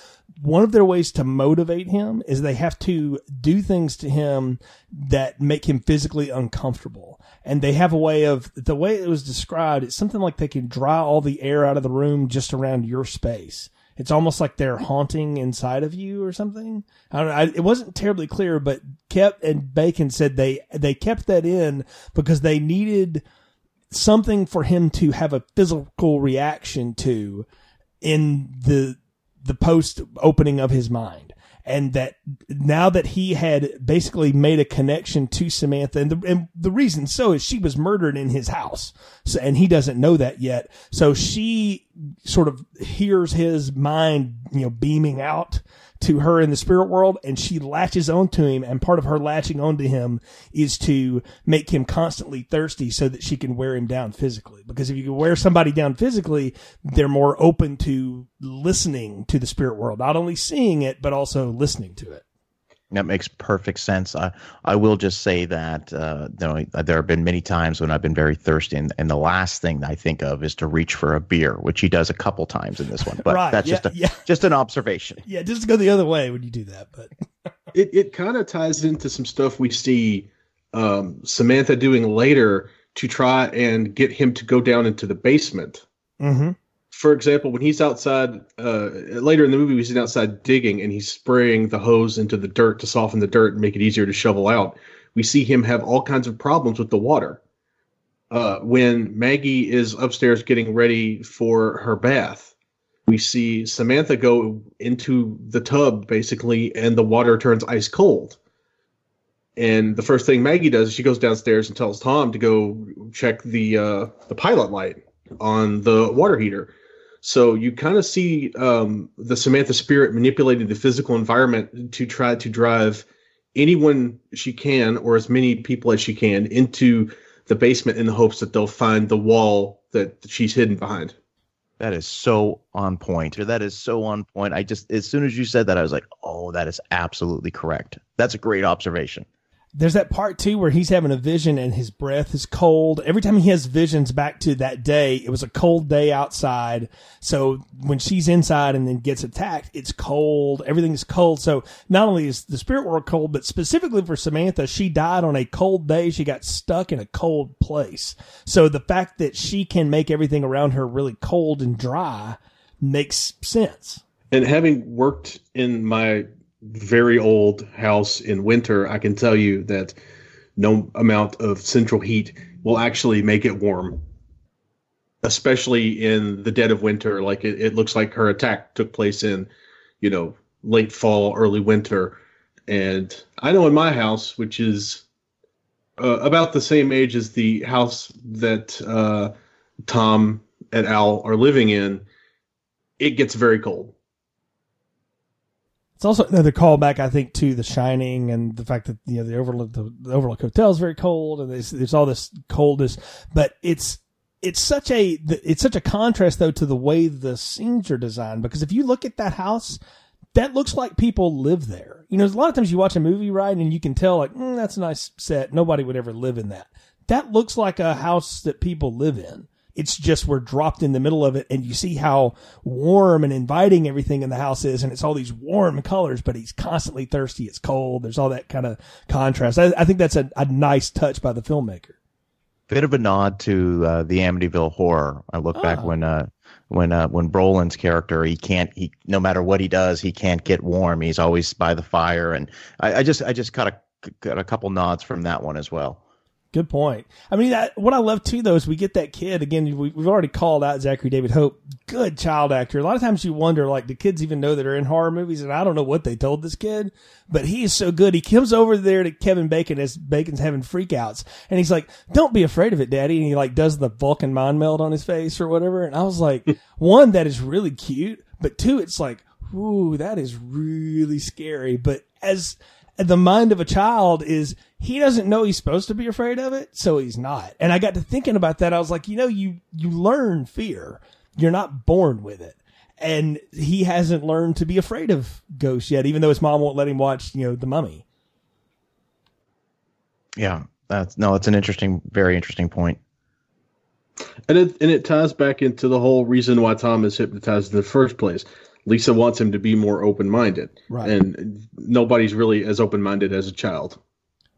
one of their ways to motivate him is they have to do things to him that make him physically uncomfortable. And they have a way of, the way it was described, it's something like they can dry all the air out of the room just around your space. It's almost like they're haunting inside of you or something. I don't know. I, it wasn't terribly clear, but Koepp and Bacon said they, they kept that in because they needed something for him to have a physical reaction to in the the post opening of his mind. And that now that he had basically made a connection to Samantha, and the, and the reason so is she was murdered in his house. So, and he doesn't know that yet. So she sort of hears his mind, you know, beaming out to her in the spirit world and she latches onto him and part of her latching onto him is to make him constantly thirsty so that she can wear him down physically. Because if you can wear somebody down physically they're more open to listening to the spirit world. Not only seeing it but also listening to it that makes perfect sense. I I will just say that uh, you know there have been many times when I've been very thirsty, and, and the last thing I think of is to reach for a beer, which he does a couple times in this one. But right, that's yeah, just a, yeah. just an observation. Yeah, just go the other way when you do that. But it it kind of ties into some stuff we see um, Samantha doing later to try and get him to go down into the basement. Mm-hmm for example, when he's outside uh, later in the movie, he's outside digging and he's spraying the hose into the dirt to soften the dirt and make it easier to shovel out. We see him have all kinds of problems with the water. Uh, when Maggie is upstairs getting ready for her bath, we see Samantha go into the tub basically, and the water turns ice cold. And the first thing Maggie does is she goes downstairs and tells Tom to go check the uh, the pilot light on the water heater so you kind of see um, the Samantha Spirit manipulating the physical environment to try to drive anyone she can, or as many people as she can, into the basement in the hopes that they'll find the wall that she's hidden behind. That is so on point. That is so on point. I just, as soon as you said that, I was like, oh, that is absolutely correct. That's a great observation there's that part too where he's having a vision and his breath is cold. Every time he has visions back to that day, it was a cold day outside. So when she's inside and then gets attacked, it's cold. Everything is cold. So not only is the spirit world cold, but specifically for Samantha, she died on a cold day. She got stuck in a cold place. So the fact that she can make everything around her really cold and dry makes sense. And having worked in my very old house in winter, I can tell you that no amount of central heat will actually make it warm, especially in the dead of winter. Like it, it looks like her attack took place in, you know, late fall, early winter. And I know in my house, which is uh, about the same age as the house that uh, Tom and Al are living in, it gets very cold it's also another callback, I think, to The Shining and the fact that you know the Overlook the, the Overlook Hotel is very cold and there's, there's all this coldness, but it's it's such a it's such a contrast though to the way the scenes are designed because if you look at that house, that looks like people live there. You know, a lot of times you watch a movie right and you can tell like mm, that's a nice set. Nobody would ever live in that. that looks like a house that people live in. It's just we're dropped in the middle of it and you see how warm and inviting everything in the house is. And it's all these warm colors, but he's constantly thirsty. It's cold. There's all that kind of contrast. I, I think that's a, a nice touch by the filmmaker. Bit of a nod to uh, the Amityville horror. I look back Ah. when uh, when uh, when Brolin's character he can't he no matter what he does he can't get warm. He's always by the fire, and I, I just I just caught a got a couple nods from that one as well. Good point. I mean, that, what I love too, though, is we get that kid again. We, we've already called out Zachary David Cope, good child actor. A lot of times you wonder, like, do kids even know that are in horror movies? And I don't know what they told this kid, but he is so good. He comes over there to Kevin Bacon as Bacon's having freakouts, and he's like, "Don't be afraid of it, Daddy." And he like does the Vulcan mind meld on his face or whatever. And I was like, one, that is really cute, but two, it's like, ooh, that is really scary. But as the mind of a child is he doesn't know he's supposed to be afraid of it, so he's not. And I got to thinking about that. I was like, you know, you you learn fear. You're not born with it. And he hasn't learned to be afraid of ghosts yet, even though his mom won't let him watch, you know, the mummy. Yeah, that's no, it's an interesting, very interesting point. And it and it ties back into the whole reason why Tom is hypnotized in the first place. Lisa wants him to be more open minded, Right. and nobody's really as open minded as a child.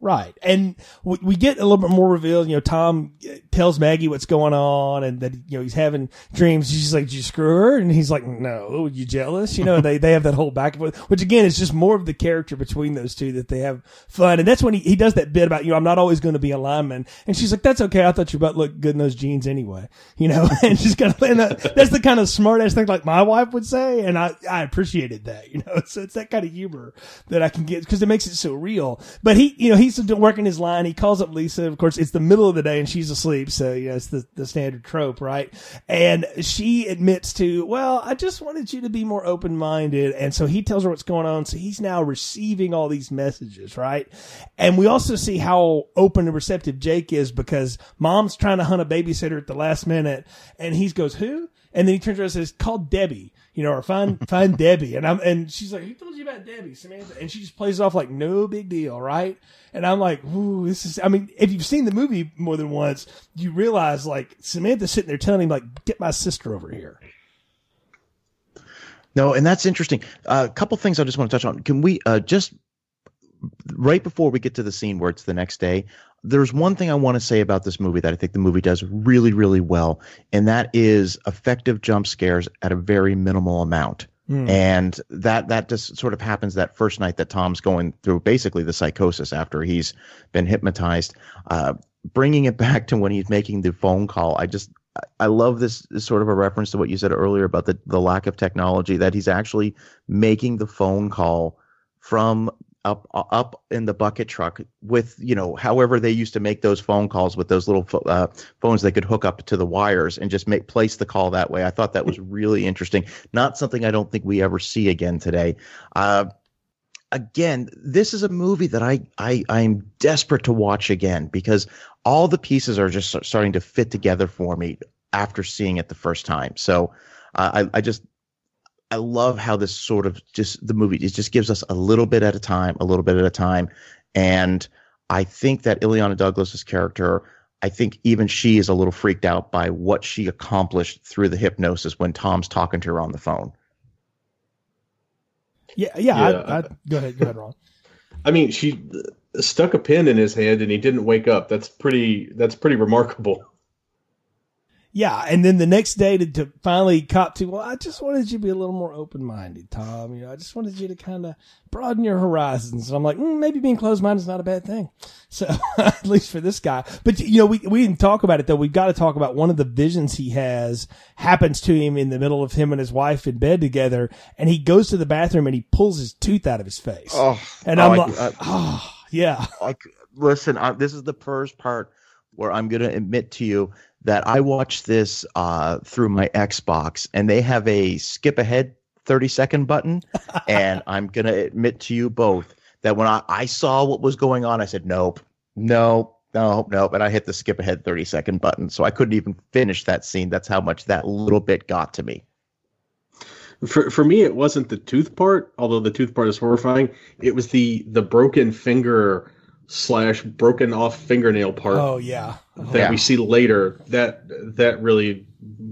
Right. And we, we get a little bit more revealed. You know, Tom tells Maggie what's going on and that, you know, he's having dreams. She's like, did you screw her? And he's like, no, you jealous? You know, they, they have that whole back and forth, which again is just more of the character between those two that they have fun. And that's when he, he does that bit about, you know, I'm not always going to be a lineman. And she's like, that's okay. I thought your butt looked good in those jeans anyway, you know, and she's kind of, and that, that's the kind of smart ass thing like my wife would say. And I, I appreciated that, you know, so it's that kind of humor that I can get because it makes it so real. But he, you know, he's working his line. He calls up Lisa. Of course, it's the middle of the day and she's asleep. So, you know, it's the, the standard trope, right? And she admits to, well, I just wanted you to be more open minded. And so he tells her what's going on. So he's now receiving all these messages, right? And we also see how open and receptive Jake is because mom's trying to hunt a babysitter at the last minute. And he goes, who? And then he turns around and says, call Debbie, you know, or find, find Debbie. And I'm, and she's like, who told you about Debbie, Samantha? And she just plays it off like no big deal, right? And I'm like, ooh, this is, I mean, if you've seen the movie more than once, you realize like Samantha's sitting there telling him like, get my sister over here. No, and that's interesting. A couple things I just want to touch on. Can we uh, just right before we get to the scene where it's the next day? There's one thing I want to say about this movie that I think the movie does really, really well, and that is effective jump scares at a very minimal amount. And that that just sort of happens that first night that Tom's going through basically the psychosis after he's been hypnotized. Uh, bringing it back to when he's making the phone call, I just I love this, this sort of a reference to what you said earlier about the, the lack of technology that he's actually making the phone call from up up in the bucket truck with you know however they used to make those phone calls with those little uh, phones they could hook up to the wires and just make place the call that way. I thought that was really interesting. Not something I don't think we ever see again today. Uh, again, this is a movie that I, I I'm desperate to watch again because all the pieces are just starting to fit together for me after seeing it the first time. So uh, I I just I love how this sort of just the movie it just gives us a little bit at a time, a little bit at a time, and I think that Illeana Douglas's character. I think even she is a little freaked out by what she accomplished through the hypnosis when Tom's talking to her on the phone. Yeah. Yeah. Yeah. I, I, go ahead. Go ahead, Ron. I mean, she stuck a pin in his hand and he didn't wake up. That's pretty. That's pretty remarkable. Yeah, and then the next day to, to finally cop to, well, I just wanted you to be a little more open minded, Tom. You know, I just wanted you to kind of broaden your horizons. And I'm like, mm, maybe being closed minded is not a bad thing. So at least for this guy, but you know, we we didn't talk about it though. We've got to talk about one of the visions he has happens to him in the middle of him and his wife in bed together, and he goes to the bathroom and he pulls his tooth out of his face. Oh, and oh, I'm I- like, I- oh, yeah. like listen I, this is the first part where i'm going to admit to you that i watched this uh, through my xbox and they have a skip ahead 30 second button and i'm going to admit to you both that when I, I saw what was going on i said nope nope nope nope and i hit the skip ahead 30 second button so i couldn't even finish that scene that's how much that little bit got to me For for me, it wasn't the tooth part, although the tooth part is horrifying. It was the the broken finger slash broken off fingernail part Oh yeah. That Yeah. we see later that that really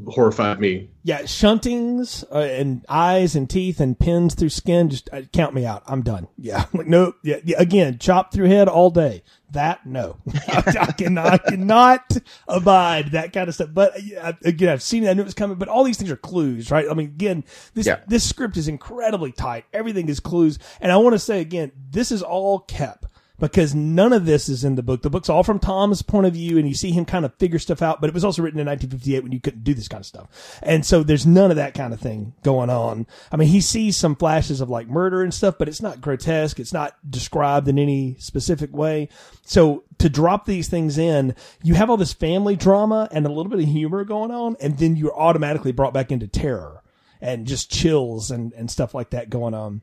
horrified me. Yeah, shuntings uh, and eyes and teeth and pins through skin. Just uh, count me out. I'm done. Yeah, like no. Yeah, yeah, again, chop through head all day. That no, I, cannot, I cannot abide that kind of stuff. But uh, again, I've seen it. I knew it was coming. But all these things are clues, right? I mean, again, this Yeah. this script is incredibly tight. Everything is clues. And I want to say again, this is all kept because none of this is in the book. The book's all from Tom's point of view, and you see him kind of figure stuff out. But it was also written in 1958 when you couldn't do this kind of stuff, and so there's none of that kind of thing going on. I mean, he sees some flashes of like murder and stuff, but it's not grotesque. It's not described in any specific way. So to drop these things in, you have all this family drama and a little bit of humor going on, and then you're automatically brought back into terror and just chills and, and stuff like that going on.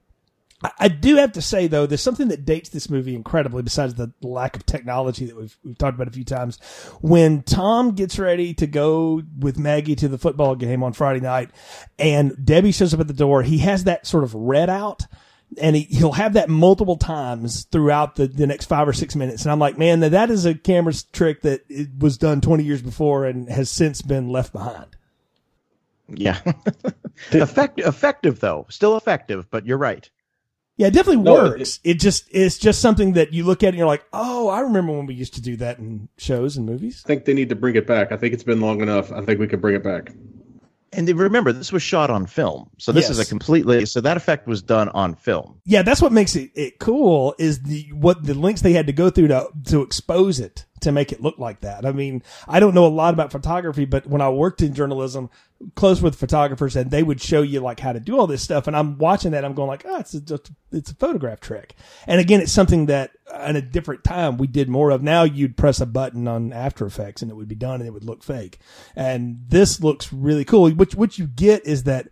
I- I do have to say though, there's something that dates this movie incredibly besides the lack of technology that we've, we've talked about a few times. When Tom gets ready to go with Maggie to the football game on Friday night and Debbie shows up at the door, he has that sort of red out and he, he'll have that multiple times throughout the, the next five or six minutes. And I'm like, man, that that is a camera trick that it was done 20 years before and has since been left behind. Yeah. Effect, effective though, still effective, but you're right. Yeah, it definitely No, works. It, just it's just something that you look at and you're like, oh, I remember when we used to do that in shows and movies. I think they need to bring it back. I think it's been long enough. I think we could bring it back. And then remember, this was shot on film, so this is a completely so that effect was done on film. Yeah, that's what makes it, it cool is the what the links they had to go through to to expose it to make it look like that. I mean, I don't know a lot about photography, but when I worked in journalism, close with photographers, and they would show you like how to do all this stuff, and I'm watching that, I'm going like, oh, it's a, it's a photograph trick. And again, it's something that uh, in a different time we did more of. Now you'd press a button on After Effects and it would be done, and it would look fake. And this looks really cool. Which what you get is that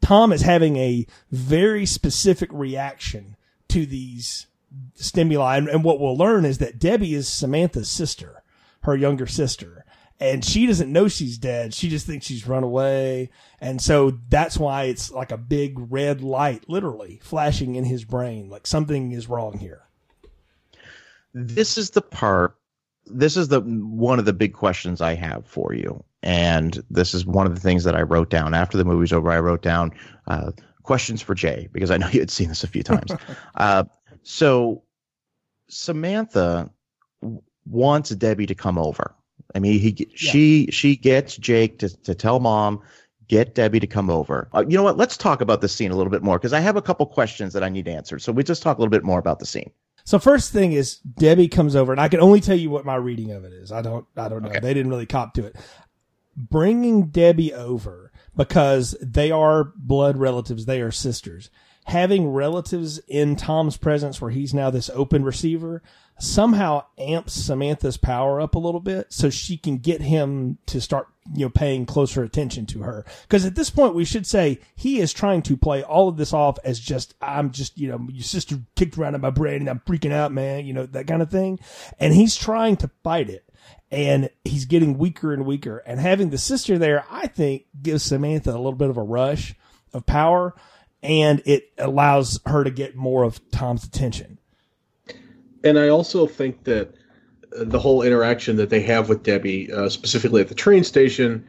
Tom is having a very specific reaction to these stimuli. And, and what we'll learn is that Debbie is Samantha's sister, her younger sister. And she doesn't know she's dead. She just thinks she's run away. And so that's why it's like a big red light, literally flashing in his brain. Like something is wrong here. This is the part. This is the one of the big questions I have for you, and this is one of the things that I wrote down after the movie's over. I wrote down uh, questions for Jay because I know you had seen this a few times. uh, so Samantha wants Debbie to come over. I mean, he she she gets Jake to to tell mom get Debbie to come over. Uh, you know what? Let's talk about the scene a little bit more because I have a couple questions that I need answered. So we just talk a little bit more about the scene. So first thing is Debbie comes over, and I can only tell you what my reading of it is. I don't, I don't know. Okay. They didn't really cop to it. Bringing Debbie over because they are blood relatives, they are sisters. Having relatives in Tom's presence, where he's now this open receiver, somehow amps Samantha's power up a little bit, so she can get him to start, you know, paying closer attention to her. Because at this point, we should say he is trying to play all of this off as just I'm just, you know, your sister kicked around in my brain and I'm freaking out, man, you know, that kind of thing. And he's trying to fight it and he's getting weaker and weaker. And having the sister there, I think, gives Samantha a little bit of a rush of power, and it allows her to get more of Tom's attention. And I also think that uh, the whole interaction that they have with Debbie, uh, specifically at the train station,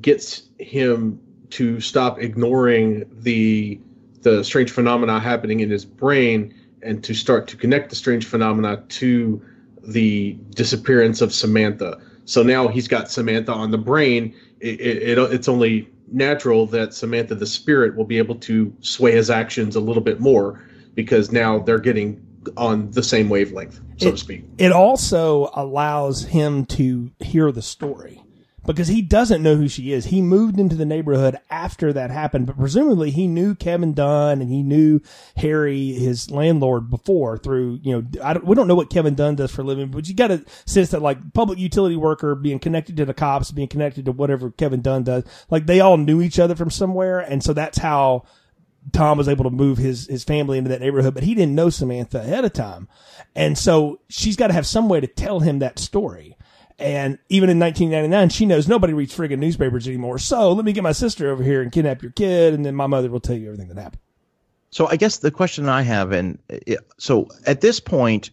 gets him to stop ignoring the the strange phenomena happening in his brain and to start to connect the strange phenomena to the disappearance of Samantha. So now he's got Samantha on the brain. It, it, it, it's only natural that Samantha, the spirit, will be able to sway his actions a little bit more because now they're getting on the same wavelength, so It- to speak. It also allows him to hear the story because he doesn't know who she is. He moved into the neighborhood after that happened, but presumably he knew Kevin Dunn and he knew Harry, his landlord, before through, you know, I don't, we don't know what Kevin Dunn does for a living, but you got to sense that like public utility worker being connected to the cops, being connected to whatever Kevin Dunn does, like they all knew each other from somewhere. And so that's how Tom was able to move his his family into that neighborhood, but he didn't know Samantha ahead of time, and so she's got to have some way to tell him that story. And even in 1999, she knows nobody reads friggin' newspapers anymore. So let me get my sister over here and kidnap your kid, and then my mother will tell you everything that happened. So I guess the question I have, and it, so at this point,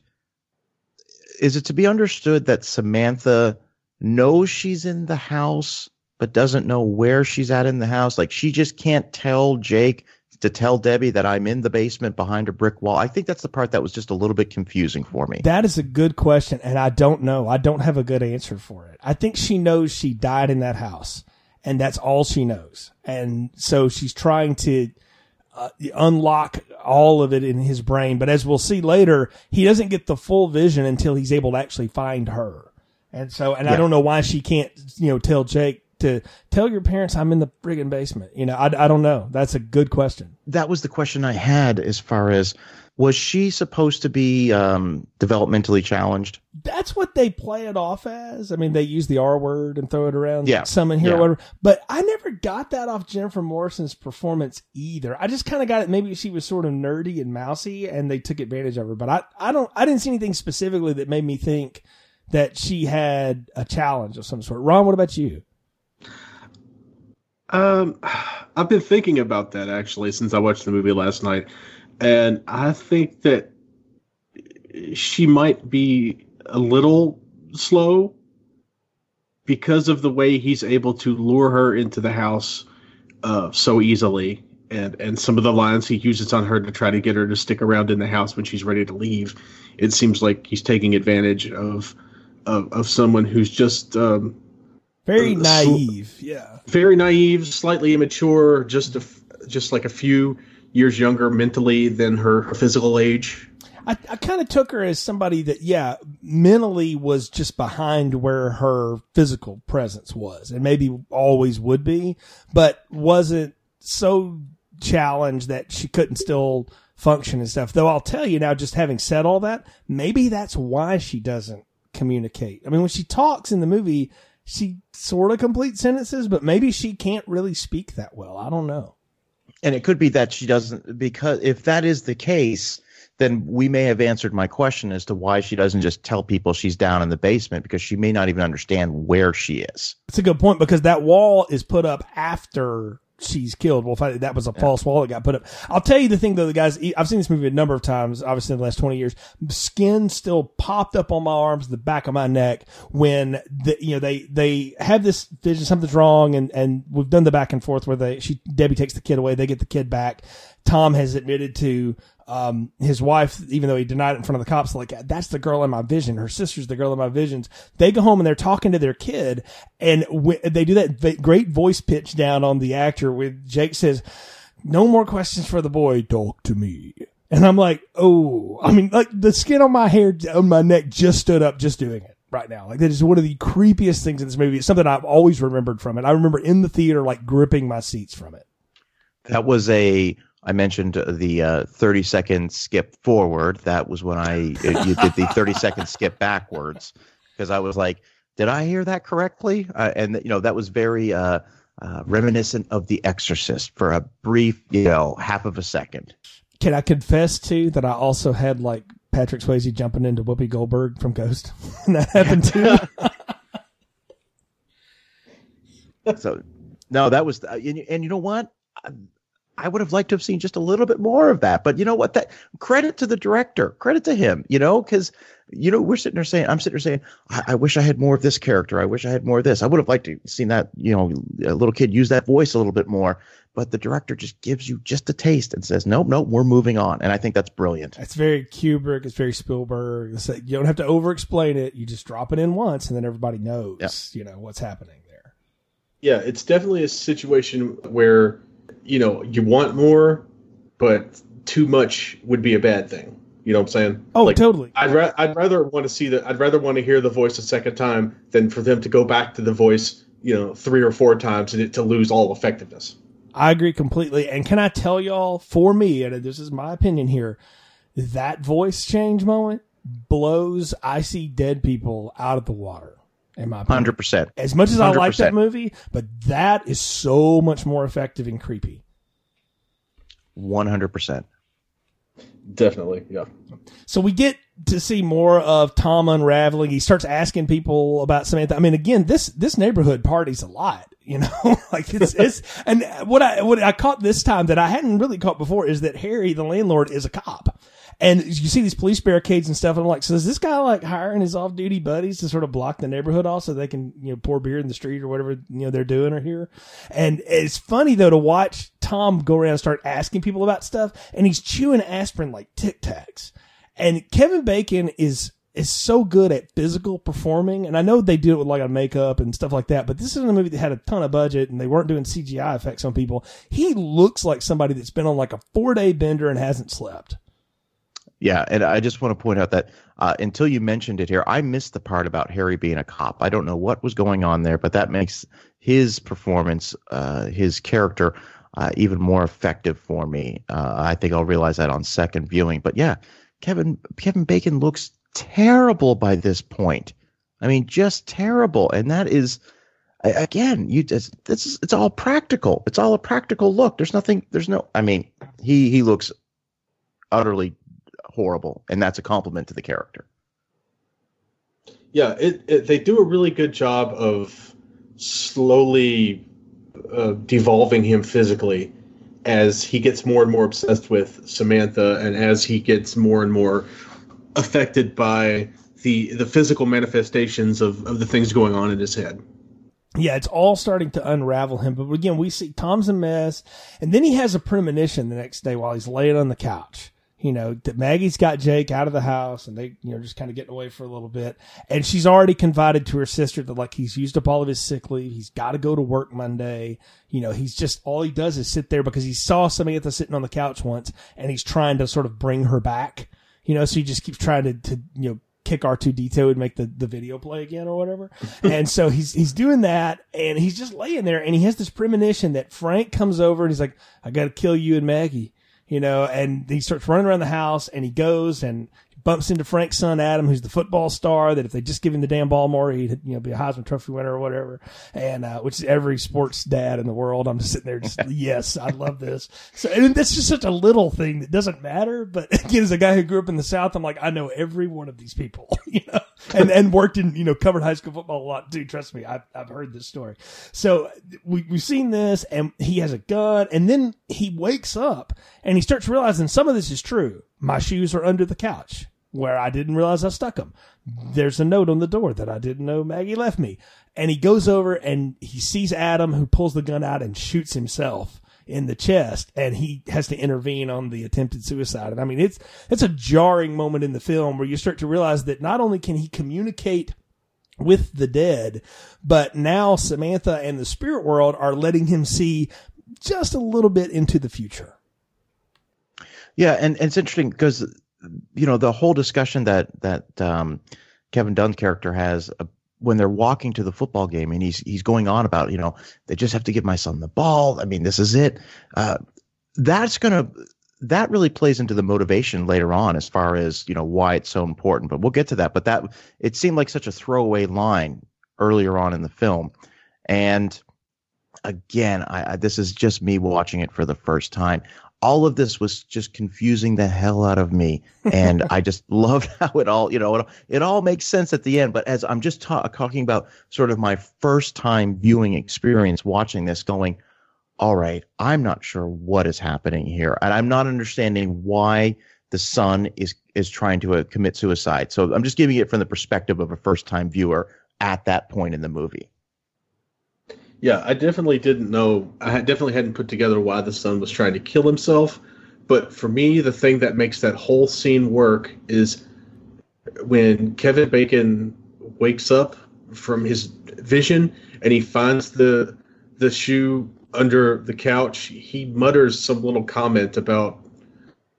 is it to be understood that Samantha knows she's in the house but doesn't know where she's at in the house? Like she just can't tell Jake to tell Debbie that I'm in the basement behind a brick wall. I think that's the part that was just a little bit confusing for me. That is a good question, and I don't know. I don't have a good answer for it. I think she knows she died in that house, and that's all she knows. And so she's trying to uh, unlock all of it in his brain. But as we'll see later, he doesn't get the full vision until he's able to actually find her. And so, and I don't know why she can't, you know, tell Jake to tell your parents I'm in the friggin' basement. You know, I, I don't know. That's a good question. that was the question I had as far as was she supposed to be um, developmentally challenged? that's what they play it off as. I mean, they use the R word and throw it around Yeah. some in here Yeah. or whatever. But I never got that off Jennifer Morrison's performance either. I just kind of got it. Maybe she was sort of nerdy and mousy and they took advantage of her. But I, I don't, I didn't see anything specifically that made me think that she had a challenge of some sort. Ron, what about you? Um, I've been thinking about that actually since I watched the movie last night, and I think that she might be a little slow because of the way he's able to lure her into the house uh, so easily, and and some of the lines he uses on her to try to get her to stick around in the house when she's ready to leave. It seems like he's taking advantage of of, of someone who's just um, Very so- naive. Yeah. very naive, slightly immature, just a f just like a few years younger mentally than her, her physical age. I, I kind of took her as somebody that, yeah, mentally was just behind where her physical presence was and maybe always would be, but wasn't so challenged that she couldn't still function and stuff. Though I'll tell you now, just having said all that, maybe that's why she doesn't communicate. I mean, when she talks in the movie, she sort of completes sentences, but maybe she can't really speak that well. I don't know. And it could be that she doesn't, because if that is the case, then we may have answered my question as to why she doesn't just tell people she's down in the basement because she may not even understand where she is. It's a good point because that wall is put up after she's killed. Well, that was a false wall that got put up. I'll tell you the thing though, the guys, I've seen this movie a number of times, obviously in the last 20 years. Skin still popped up on my arms, the back of my neck when the, you know, they, they have this vision, something's wrong. And, and we've done the back and forth where they, she, Debbie takes the kid away. They get the kid back. Tom has admitted to, um, his wife, even though he denied it in front of the cops, like, that's the girl in my vision. Her sister's the girl in my visions. They go home and they're talking to their kid and w- they do that v- great voice pitch down on the actor with Jake says, no more questions for the boy. Talk to me. And I'm like, oh, I mean, like the skin on my hair, on my neck just stood up just doing it right now. Like that is one of the creepiest things in this movie. It's something I've always remembered from it. I remember in the theater, like gripping my seats from it. That was a, I mentioned the uh, 30 second skip forward. That was when I, you did the 30 second skip backwards because I was like, did I hear that correctly? Uh, and, you know, that was very uh, uh, reminiscent of The Exorcist for a brief, you know, half of a second. Can I confess too that I also had like Patrick Swayze jumping into Whoopi Goldberg from Ghost? and that happened too. So, no, that was, uh, and, and you know what? I, I would have liked to have seen just a little bit more of that. But you know what? That credit to the director, credit to him, you know, because, you know, we're sitting there saying, I'm sitting there saying, I, I wish I had more of this character. I wish I had more of this. I would have liked to have seen that, you know, a little kid use that voice a little bit more. But the director just gives you just a taste and says, nope, nope, we're moving on. And I think that's brilliant. It's very Kubrick. It's very Spielberg. It's like, you don't have to over explain it. You just drop it in once and then everybody knows, Yeah. you know, what's happening there. Yeah, it's definitely a situation where you know you want more, but too much would be a bad thing. You know what I'm saying? Oh, Like, totally. I'd, ra- I'd rather want to see that. I'd rather want to hear the voice a second time than for them to go back to the voice, you know, three or four times and it to lose all effectiveness. I agree completely. And can I tell y'all, for me, and this is my opinion here, that voice change moment blows I See Dead People out of the water. In my opinion. 100%. As much as I like that movie, but that is so much more effective and creepy. 100%. Definitely, yeah. So we get to see more of Tom unraveling. He starts asking people about Samantha. I mean, again, this this neighborhood parties a lot, you know. like it's it's and what I what I caught this time that I hadn't really caught before is that Harry, the landlord, is a cop. And you see these police barricades and stuff. And I'm like, so is this guy like hiring his off duty buddies to sort of block the neighborhood off so they can, you know, pour beer in the street or whatever, you know, they're doing or here. And it's funny though to watch Tom go around and start asking people about stuff and he's chewing aspirin like Tic Tacs. And Kevin Bacon is is so good at physical performing, and I know they do it with like a makeup and stuff like that. But this isn't a movie that had a ton of budget, and they weren't doing CGI effects on people. He looks like somebody that's been on like a four day bender and hasn't slept. Yeah, and I just want to point out that uh, until you mentioned it here, I missed the part about Harry being a cop. I don't know what was going on there, but that makes his performance, uh, his character, uh, even more effective for me. Uh, I think I'll realize that on second viewing. But yeah, Kevin Kevin Bacon looks terrible by this point. I mean, just terrible. And that is, again, you just this is it's all practical. It's all a practical look. There's nothing. There's no. I mean, he he looks utterly horrible, and that's a compliment to the character. Yeah, it, it they do a really good job of slowly uh, devolving him physically as he gets more and more obsessed with Samantha, and as he gets more and more affected by the the physical manifestations of, of the things going on in his head. Yeah, it's all starting to unravel him. But again, we see Tom's a mess, and then he has a premonition the next day while he's laying on the couch. You know that Maggie's got Jake out of the house, and they, you know, just kind of getting away for a little bit. And she's already confided to her sister that like he's used up all of his sick leave. He's got to go to work Monday. You know, he's just all he does is sit there because he saw Samantha sitting on the couch once, and he's trying to sort of bring her back you know, so he just keeps trying to, to you know, kick R2D2 and make the, the video play again or whatever. and so he's, he's doing that and he's just laying there and he has this premonition that Frank comes over and he's like, I got to kill you and Maggie, you know, and he starts running around the house and he goes and bumps into Frank's son Adam, who's the football star. That if they just give him the damn ball more, he'd you know be a Heisman Trophy winner or whatever. And uh, which is every sports dad in the world. I'm just sitting there, just yes, I love this. So and that's just such a little thing that doesn't matter. But again, as a guy who grew up in the South, I'm like, I know every one of these people, you know, and and worked in you know covered high school football a lot too. Trust me, I've I've heard this story. So we we've seen this, and he has a gun, and then he wakes up and he starts realizing some of this is true. My shoes are under the couch where I didn't realize I stuck them. There's a note on the door that I didn't know Maggie left me. And he goes over and he sees Adam who pulls the gun out and shoots himself in the chest and he has to intervene on the attempted suicide. And I mean, it's, it's a jarring moment in the film where you start to realize that not only can he communicate with the dead, but now Samantha and the spirit world are letting him see just a little bit into the future. Yeah, and, and it's interesting because you know the whole discussion that that um, Kevin Dunn's character has uh, when they're walking to the football game, and he's he's going on about you know they just have to give my son the ball. I mean, this is it. Uh, that's gonna that really plays into the motivation later on as far as you know why it's so important. But we'll get to that. But that it seemed like such a throwaway line earlier on in the film, and again, I, I, this is just me watching it for the first time all of this was just confusing the hell out of me and i just loved how it all you know it, it, all makes sense at the end. But as i'm just ta- talking about sort of my first time viewing experience watching this going all right i'm not sure what is happening here and i'm not understanding why the son is is trying to uh, commit suicide. So i'm just giving it from the perspective of a first time viewer at that point in the movie yeah, I definitely didn't know. I definitely hadn't put together why the son was trying to kill himself. But for me, the thing that makes that whole scene work is when Kevin Bacon wakes up from his vision and he finds the the shoe under the couch. He mutters some little comment about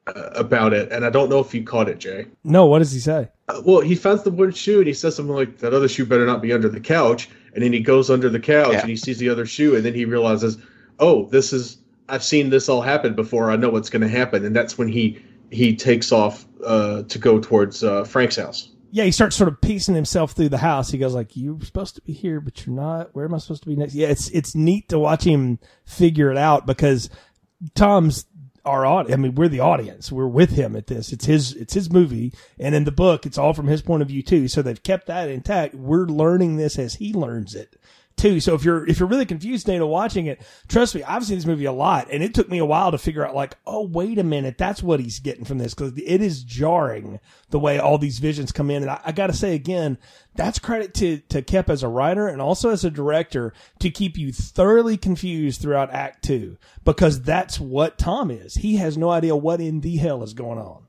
uh, about it, and I don't know if you caught it, Jay. No, what does he say? Well, he finds the one shoe and he says something like, "That other shoe better not be under the couch." and then he goes under the couch yeah. and he sees the other shoe and then he realizes oh this is i've seen this all happen before. I know what's going to happen. And that's when he he takes off uh, to go towards uh, frank's house. Yeah he starts sort of piecing himself through the house. He goes like you're supposed to be here but you're not. Where am i supposed to be next? Yeah it's it's neat to watch him figure it out because tom's our audience. I mean, we're the audience. We're with him at this. It's his, it's his movie. And in the book, it's all from his point of view too. So they've kept that intact. We're learning this as he learns it two. So if you're if you're really confused, Dana, watching it, trust me, I've seen this movie a lot, and it took me a while to figure out like, oh wait a minute, that's what he's getting from this because it is jarring the way all these visions come in. And I, I got to say again, that's credit to to Koepp as a writer and also as a director to keep you thoroughly confused throughout Act Two because that's what Tom is. He has no idea what in the hell is going on.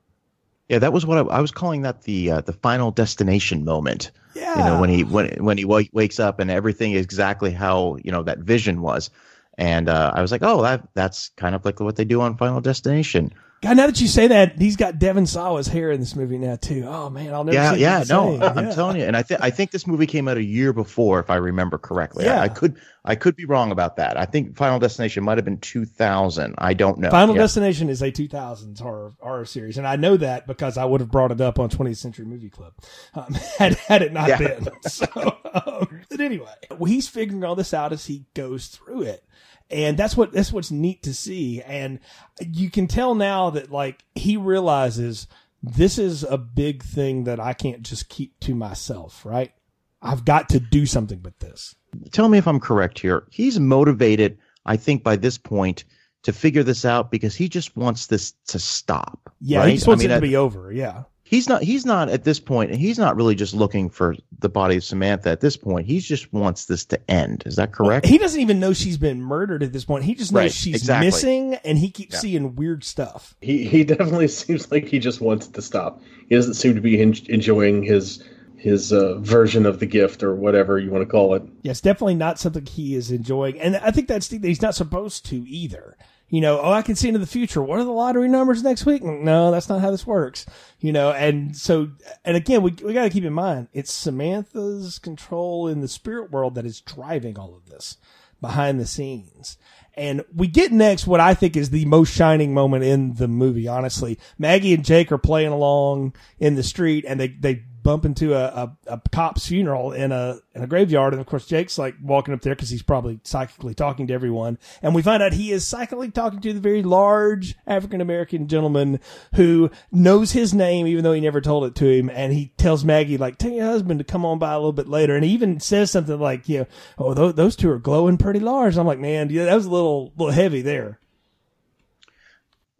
Yeah, that was what I, I was calling that the uh, the final destination moment. Yeah, you know when he when when he w- wakes up and everything is exactly how you know that vision was, and uh, I was like, oh, that that's kind of like what they do on Final Destination. God, now that you say that, he's got Devon Sawa's hair in this movie now too. Oh man, I'll never. Yeah, yeah, no, yeah. I'm telling you, and I think I think this movie came out a year before, if I remember correctly. Yeah. I, I could I could be wrong about that. I think Final Destination might have been 2000. I don't know. Final Yeah. Destination is a 2000s horror horror series, and I know that because I would have brought it up on 20th Century Movie Club um, had had it not Yeah. been. So, um, but anyway, well, he's figuring all this out as he goes through it, and that's what that's what's neat to see. And you can tell now that like he realizes this is a big thing that I can't just keep to myself. Right? I've got to do something with this. tell me if I'm correct here. He's motivated, I think, by this point to figure this out because he just wants this to stop. Yeah, right? he just wants I mean, it to at- be over. Yeah. He's not. He's not at this point. He's not really just looking for the body of Samantha at this point. He just wants this to end. Is that correct? He doesn't even know she's been murdered at this point. He just knows Right, she's exactly. missing, and he keeps Yeah. seeing weird stuff. He he definitely seems like he just wants it to stop. He doesn't seem to be en- enjoying his his uh, version of the gift or whatever you want to call it. Yeah, it's definitely not something he is enjoying, and I think that's the, he's not supposed to either. You know, oh, I can see into the future. What are the lottery numbers next week? No, that's not how this works. You know, and so, and again, we we got to keep in mind it's Samantha's control in the spirit world that is driving all of this behind the scenes. And we get next what I think is the most shining moment in the movie, honestly. Maggie and Jake are playing along in the street and they, they bump into a, a, a cop's funeral in a, in a graveyard. And of course, Jake's like walking up there because he's probably psychically talking to everyone. And we find out he is psychically talking to the very large African American gentleman who knows his name, even though he never told it to him. And he tells Maggie, like, tell your husband to come on by a little bit later. And he even says something like, you know, oh, those, those two are glowing pretty large. I'm like, man, that was a little, little heavy there.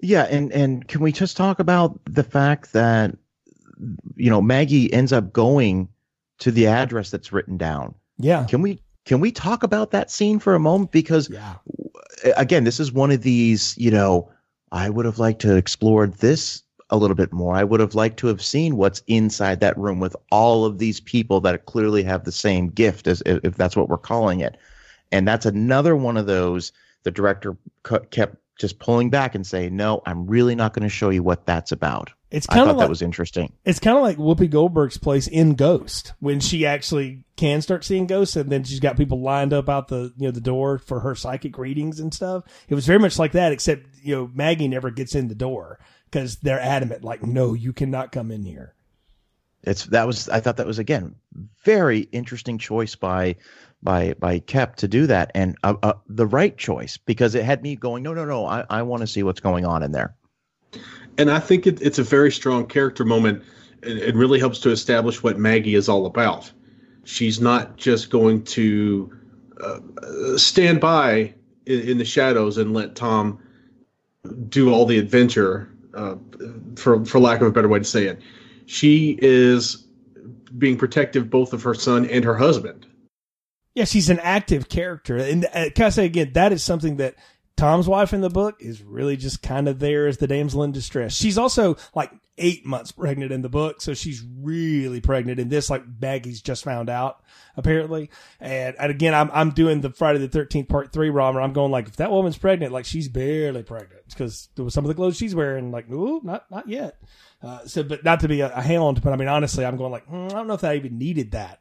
Yeah, and and can we just talk about the fact that you know Maggie ends up going to the address that's written down? Yeah. Can we can we talk about that scene for a moment because Yeah. again, this is one of these, you know, I would have liked to explore this a little bit more. I would have liked to have seen what's inside that room with all of these people that clearly have the same gift as if if that's what we're calling it. And that's another one of those the director kept just pulling back and saying, "No, I'm really not going to show you what that's about." It's I kind thought of like that was interesting. it's kind of like Whoopi Goldberg's place in Ghost when she actually can start seeing ghosts, and then she's got people lined up out the you know the door for her psychic readings and stuff. It was very much like that, except you know Maggie never gets in the door because they're adamant, like, no, you cannot come in here. It's that was I thought that was again very interesting choice by by by Koepp to do that and uh, uh, the right choice because it had me going no no no I, I want to see what's going on in there. And I think it, it's a very strong character moment. It, it really helps to establish what Maggie is all about. She's not just going to uh, stand by in, in the shadows and let Tom do all the adventure, uh, for for lack of a better way to say it. She is being protective both of her son and her husband. Yeah, she's an active character, and uh, can I say again that is something that Tom's wife in the book is really just kind of there as the damsel in distress. She's also like eight months pregnant in the book, so she's really pregnant in this. Like Maggie's just found out apparently, and, and again, I'm I'm doing the Friday the Thirteenth Part Three ROM, I'm going like if that woman's pregnant, like she's barely pregnant because there was some of the clothes she's wearing, like ooh, not not yet. Uh, so, but not to be a, a hound, but I mean, honestly, I'm going like, hmm, I don't know if I even needed that.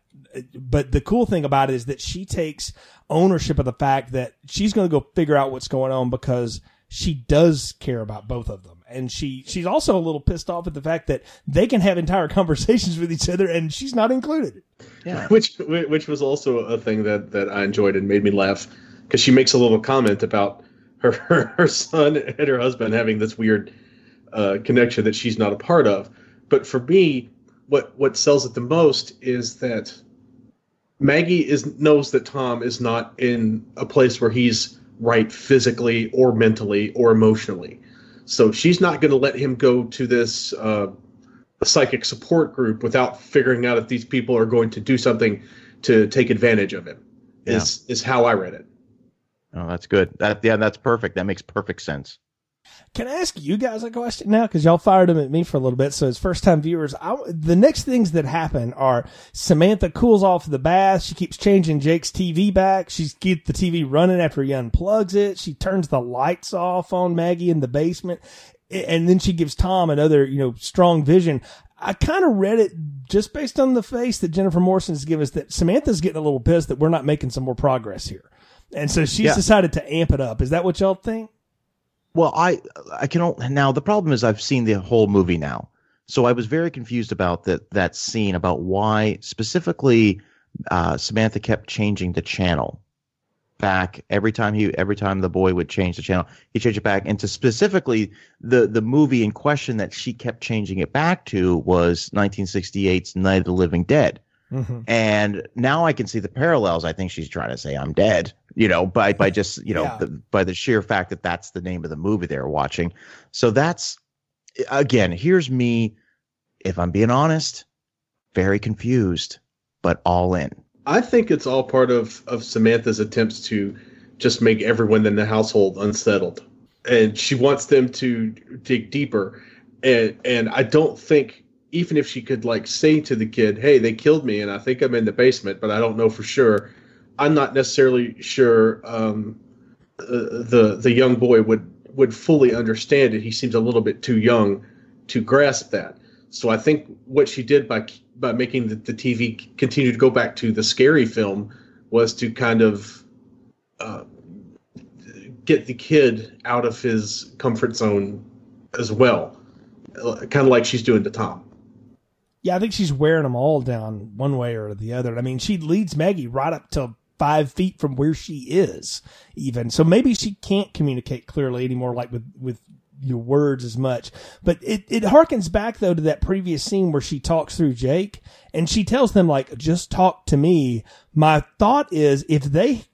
But the cool thing about it is that she takes ownership of the fact that she's going to go figure out what's going on because she does care about both of them. And she, she's also a little pissed off at the fact that they can have entire conversations with each other and she's not included. Yeah. which which was also a thing that that I enjoyed and made me laugh because she makes a little comment about her her, her son and her husband having this weird uh, connection that she's not a part of. But for me, what what sells it the most is that Maggie is knows that Tom is not in a place where he's right physically or mentally or emotionally. So she's not going to let him go to this uh, psychic support group without figuring out if these people are going to do something to take advantage of him. Yeah. Is is how I read it. Oh, that's good. That yeah, that's perfect. That makes perfect sense. Can I ask you guys a question now? Because y'all fired them at me for a little bit. So as first time viewers, I, the next things that happen are Samantha cools off the bath. She keeps changing Jake's TV back. She keeps the TV running after he unplugs it. She turns the lights off on Maggie in the basement. And then she gives Tom another, you know, strong vision. I kind of read it just based on the face that Jennifer Morrison's given us that Samantha's getting a little pissed that we're not making some more progress here. And so she's Yeah. decided to amp it up. Is that what y'all think? Well, I I can al- now the problem is I've seen the whole movie now. So I was very confused about that that scene about why specifically uh, Samantha kept changing the channel back every time he every time the boy would change the channel he changed it back and to specifically the the movie in question that she kept changing it back to was 1968's Night of the Living Dead Mm-hmm. and now I can see the parallels. I think she's trying to say I'm dead, you know, by by just you know Yeah. the, by the sheer fact that that's the name of the movie they're watching. So that's again, here's me, if I'm being honest, very confused, but all in. I think it's all part of of Samantha's attempts to just make everyone in the household unsettled, and she wants them to dig deeper. And and I don't think even if she could like say to the kid, "Hey, they killed me, and I think I'm in the basement, but I don't know for sure." I'm not necessarily sure um, uh, the the young boy would would fully understand it. He seems a little bit too young to grasp that. So I think what she did by by making the, the TV continue to go back to the scary film was to kind of uh, get the kid out of his comfort zone as well, kind of like she's doing to Tom. Yeah, I think she's wearing them all down one way or the other. I mean, she leads Maggie right up to five feet from where she is, even. So maybe she can't communicate clearly anymore, like with with your words as much. But it it harkens back though to that previous scene where she talks through Jake and she tells them like, "Just talk to me." My thought is, if they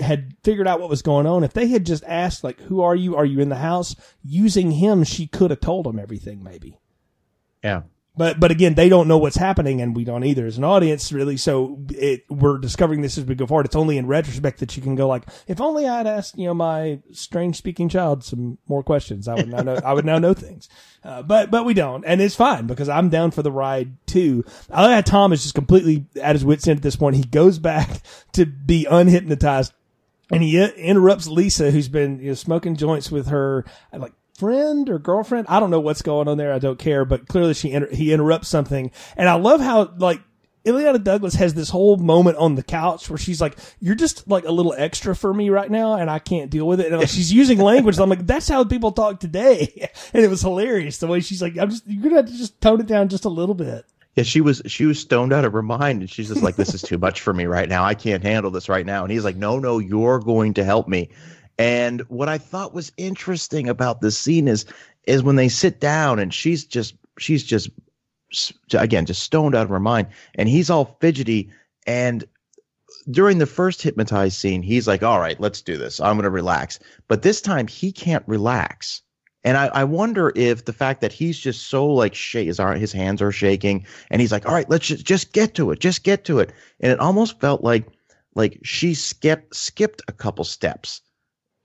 had figured out what was going on, if they had just asked like, "Who are you? Are you in the house?" Using him, she could have told them everything, maybe. Yeah. But but again, they don't know what's happening, and we don't either as an audience, really. So it, we're discovering this as we go forward. It's only in retrospect that you can go like, if only I'd asked you know my strange speaking child some more questions, I would now know I would now know things. Uh, but but we don't, and it's fine because I'm down for the ride too. I like how Tom is just completely at his wits end at this point. He goes back to be unhypnotized and he interrupts Lisa, who's been you know, smoking joints with her like friend or girlfriend. I don't know what's going on there. I don't care, but clearly she inter- he interrupts something, and I love how like. Illeana Douglas has this whole moment on the couch where she's like, "You're just like a little extra for me right now, and I can't deal with it." And like, she's using language. I'm like, "That's how people talk today," and it was hilarious the way she's like, "I'm just you're gonna have to just tone it down just a little bit." Yeah, she was she was stoned out of her mind, and she's just like, "This is too much for me right now. I can't handle this right now." And he's like, "No, no, you're going to help me." And what I thought was interesting about this scene is is when they sit down, and she's just she's just again just stoned out of her mind, and he's all fidgety. And during the first hypnotized scene, he's like, "All right, let's do this. I'm going to relax." But this time, he can't relax. And I, I wonder if the fact that he's just so like shake his, his hands are shaking and he's like, all right, let's just, just get to it. Just get to it. And it almost felt like, like she skipped, skipped a couple steps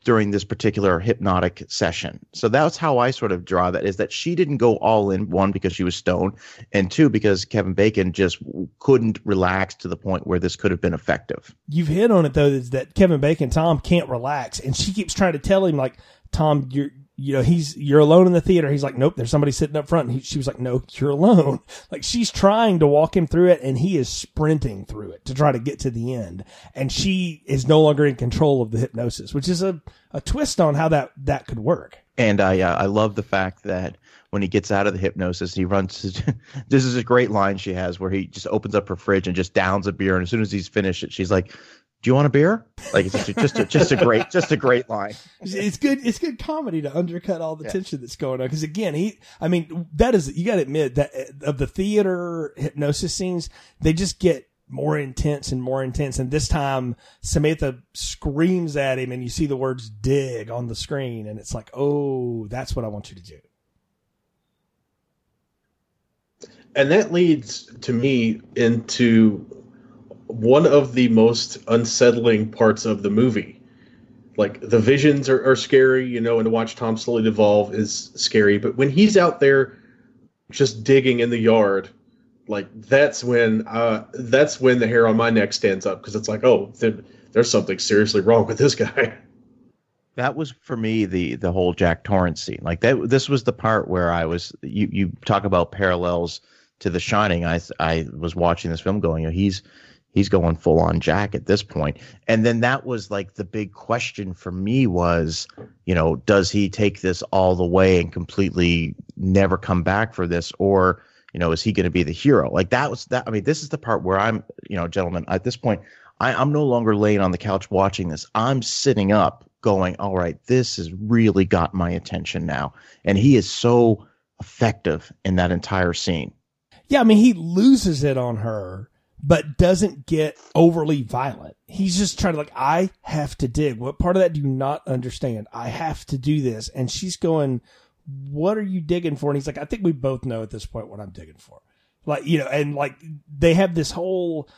during this particular hypnotic session. So that's how I sort of draw that is that she didn't go all in one because she was stoned and two, because Kevin Bacon just couldn't relax to the point where this could have been effective. you've hit on it though is that Kevin Bacon Tom can't relax and she keeps trying to tell him like Tom you're you know he's you're alone in the theater. He's like nope there's somebody sitting up front. He, she was like no you're alone. Like she's trying to walk him through it and he is sprinting through it to try to get to the end. And she is no longer in control of the hypnosis which is a, a twist on how that that could work. And I uh, I love the fact that when he gets out of the hypnosis, he runs. this is a great line she has where he just opens up her fridge and just downs a beer, and as soon as he's finished it, she's like, "Do you want a beer?" Like it's just a, just a, just a great just a great line. It's- It's good. It's good comedy to undercut all the Yeah. tension that's going on. Because again, he, I mean, that is you got to admit that uh, of the theater hypnosis scenes, they just get more intense and more intense. And this time, Samantha screams at him, and you see the words "dig" on the screen, and it's like, oh, that's what I want you to do. And that leads to me into one of the most unsettling parts of the movie. Like the visions are, are scary, you know, and to watch Tom slowly evolve is scary. But when he's out there just digging in the yard, like that's when uh, that's when the hair on my neck stands up because it's like, oh, there, there's something seriously wrong with this guy. That was for me the the whole Jack Torrance scene. Like that, this was the part where I was. You you talk about parallels to The Shining. I I was watching this film going, you know, he's he's going full on Jack at this. And then that was like the big question for me was, you know, does he take this all the way and completely never come back for this or you know, is he going to be the hero? Like that was that. I mean, this is the part where I'm, you know, gentlemen, at this point, I, I'm no longer laying on the couch watching this. I'm sitting up going, all right, this has really got my attention now. And he is so effective in that entire scene. Yeah, I mean, he loses it on her but doesn't get overly violent. He's just trying to like, I have to dig. What part of that do you not understand? I have to do this. And she's going, what are you digging for? And he's like, I think we both know at this point what I'm digging for. Like, you know, and like they have this whole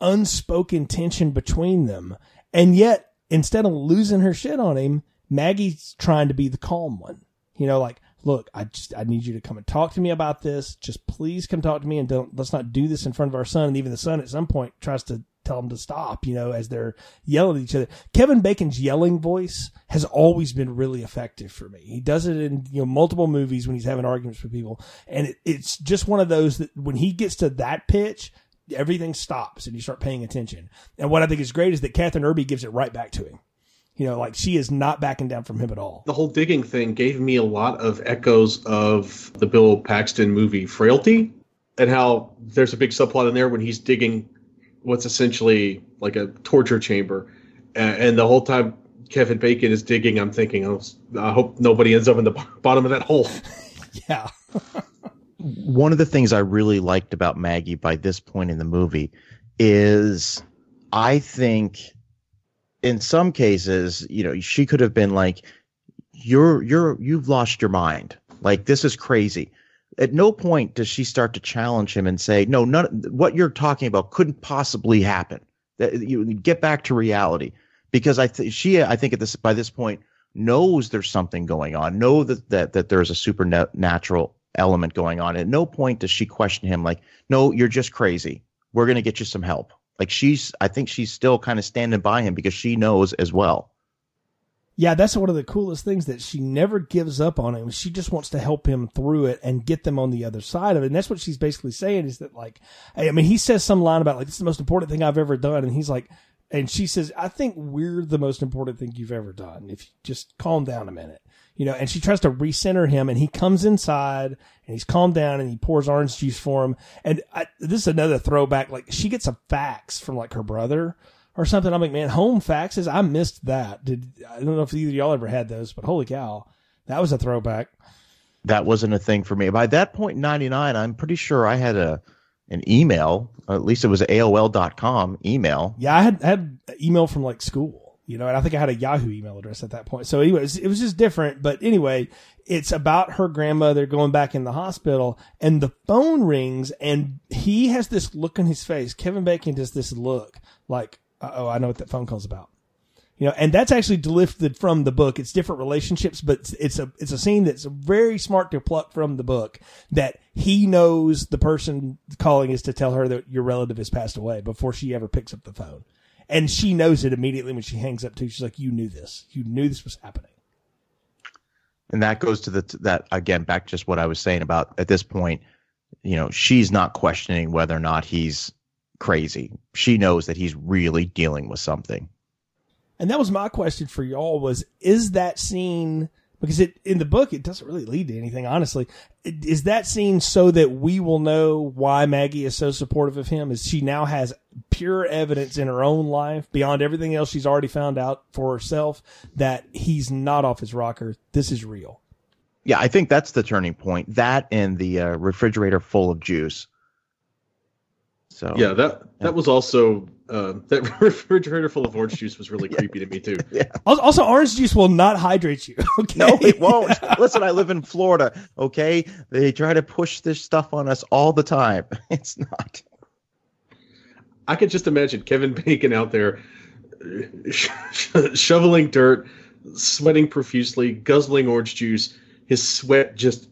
unspoken tension between them. And yet, instead of losing her shit on him, Maggie's trying to be the calm one. You know, like, look, I just I need you to come and talk to me about this. Just please come talk to me and don't let's not do this in front of our son. And even the son at some point tries to tell him to stop, you know, as they're yelling at each other. Kevin Bacon's yelling voice has always been really effective for me. He does it in, you know, multiple movies when he's having arguments with people. And it, it's just one of those that when he gets to that pitch, everything stops and you start paying attention. And what I think is great is that Kathryn Erbe gives it right back to him. You know, like she is not backing down from him at all. The whole digging thing gave me a lot of echoes of the Bill Paxton movie Frailty and how there's a big subplot in there when he's digging what's essentially like a torture chamber. And the whole time Kevin Bacon is digging, I'm thinking, oh, I hope nobody ends up in the bottom of that hole. yeah. One of the things I really liked about Maggie by this point in the movie is I think in some cases, you know, she could have been like, "You're you're you've lost your mind. Like this is crazy." At no point does she start to challenge him and say, "No, none. What you're talking about couldn't possibly happen. That you get back to reality." Because I th- she, I think at this by this point knows there's something going on. Know that that that there's a supernatural element going on. At no point does she question him like, "No, you're just crazy. We're gonna get you some help." Like she's, I think she's still kind of standing by him because she knows as well. Yeah, that's one of the coolest things that she never gives up on him. She just wants to help him through it and get them on the other side of it. And that's what she's basically saying is that like, I mean, he says some line about like, this is the most important thing I've ever done. And he's like, and she says, I think we're the most important thing you've ever done. If you just calm down a minute you know, and she tries to recenter him and he comes inside and he's calmed down and he pours orange juice for him. And I, this is another throwback. Like she gets a fax from like her brother or something. I'm like, man, home faxes. I missed that. Did, I don't know if either y'all ever had those, but holy cow, that was a throwback. That wasn't a thing for me. By that point, 99, I'm pretty sure I had a, an email, at least it was AOL.com email. Yeah, I had had email from like school you know, and I think I had a Yahoo email address at that point. So anyways, it was just different. But anyway, it's about her grandmother going back in the hospital and the phone rings and he has this look on his face. Kevin Bacon does this look like, oh, I know what that phone call's about. You know, and that's actually lifted from the book. It's different relationships, but it's a, it's a scene that's very smart to pluck from the book that he knows the person calling is to tell her that your relative has passed away before she ever picks up the phone and she knows it immediately when she hangs up too. She's like, "You knew this. You knew this was happening." And that goes to the that again back just what I was saying about at this point, you know, she's not questioning whether or not he's crazy. She knows that he's really dealing with something. And that was my question for y'all was is that scene because it in the book it doesn't really lead to anything honestly. Is that scene so that we will know why maggie is so supportive of him? Is she now has pure evidence in her own life beyond everything else she's already found out for herself that he's not off his rocker? This is real. Yeah i think that's the turning point. That and the uh, refrigerator full of juice. So Yeah, that that was also uh, that refrigerator full of orange juice was really creepy to me too. Also, also, orange juice will not hydrate you. Okay. No, it won't. Listen, I live in Florida. Okay, they try to push this stuff on us all the time. It's not. I could just imagine Kevin Bacon out there uh, sh- sh- shoveling dirt, sweating profusely, guzzling orange juice, his sweat just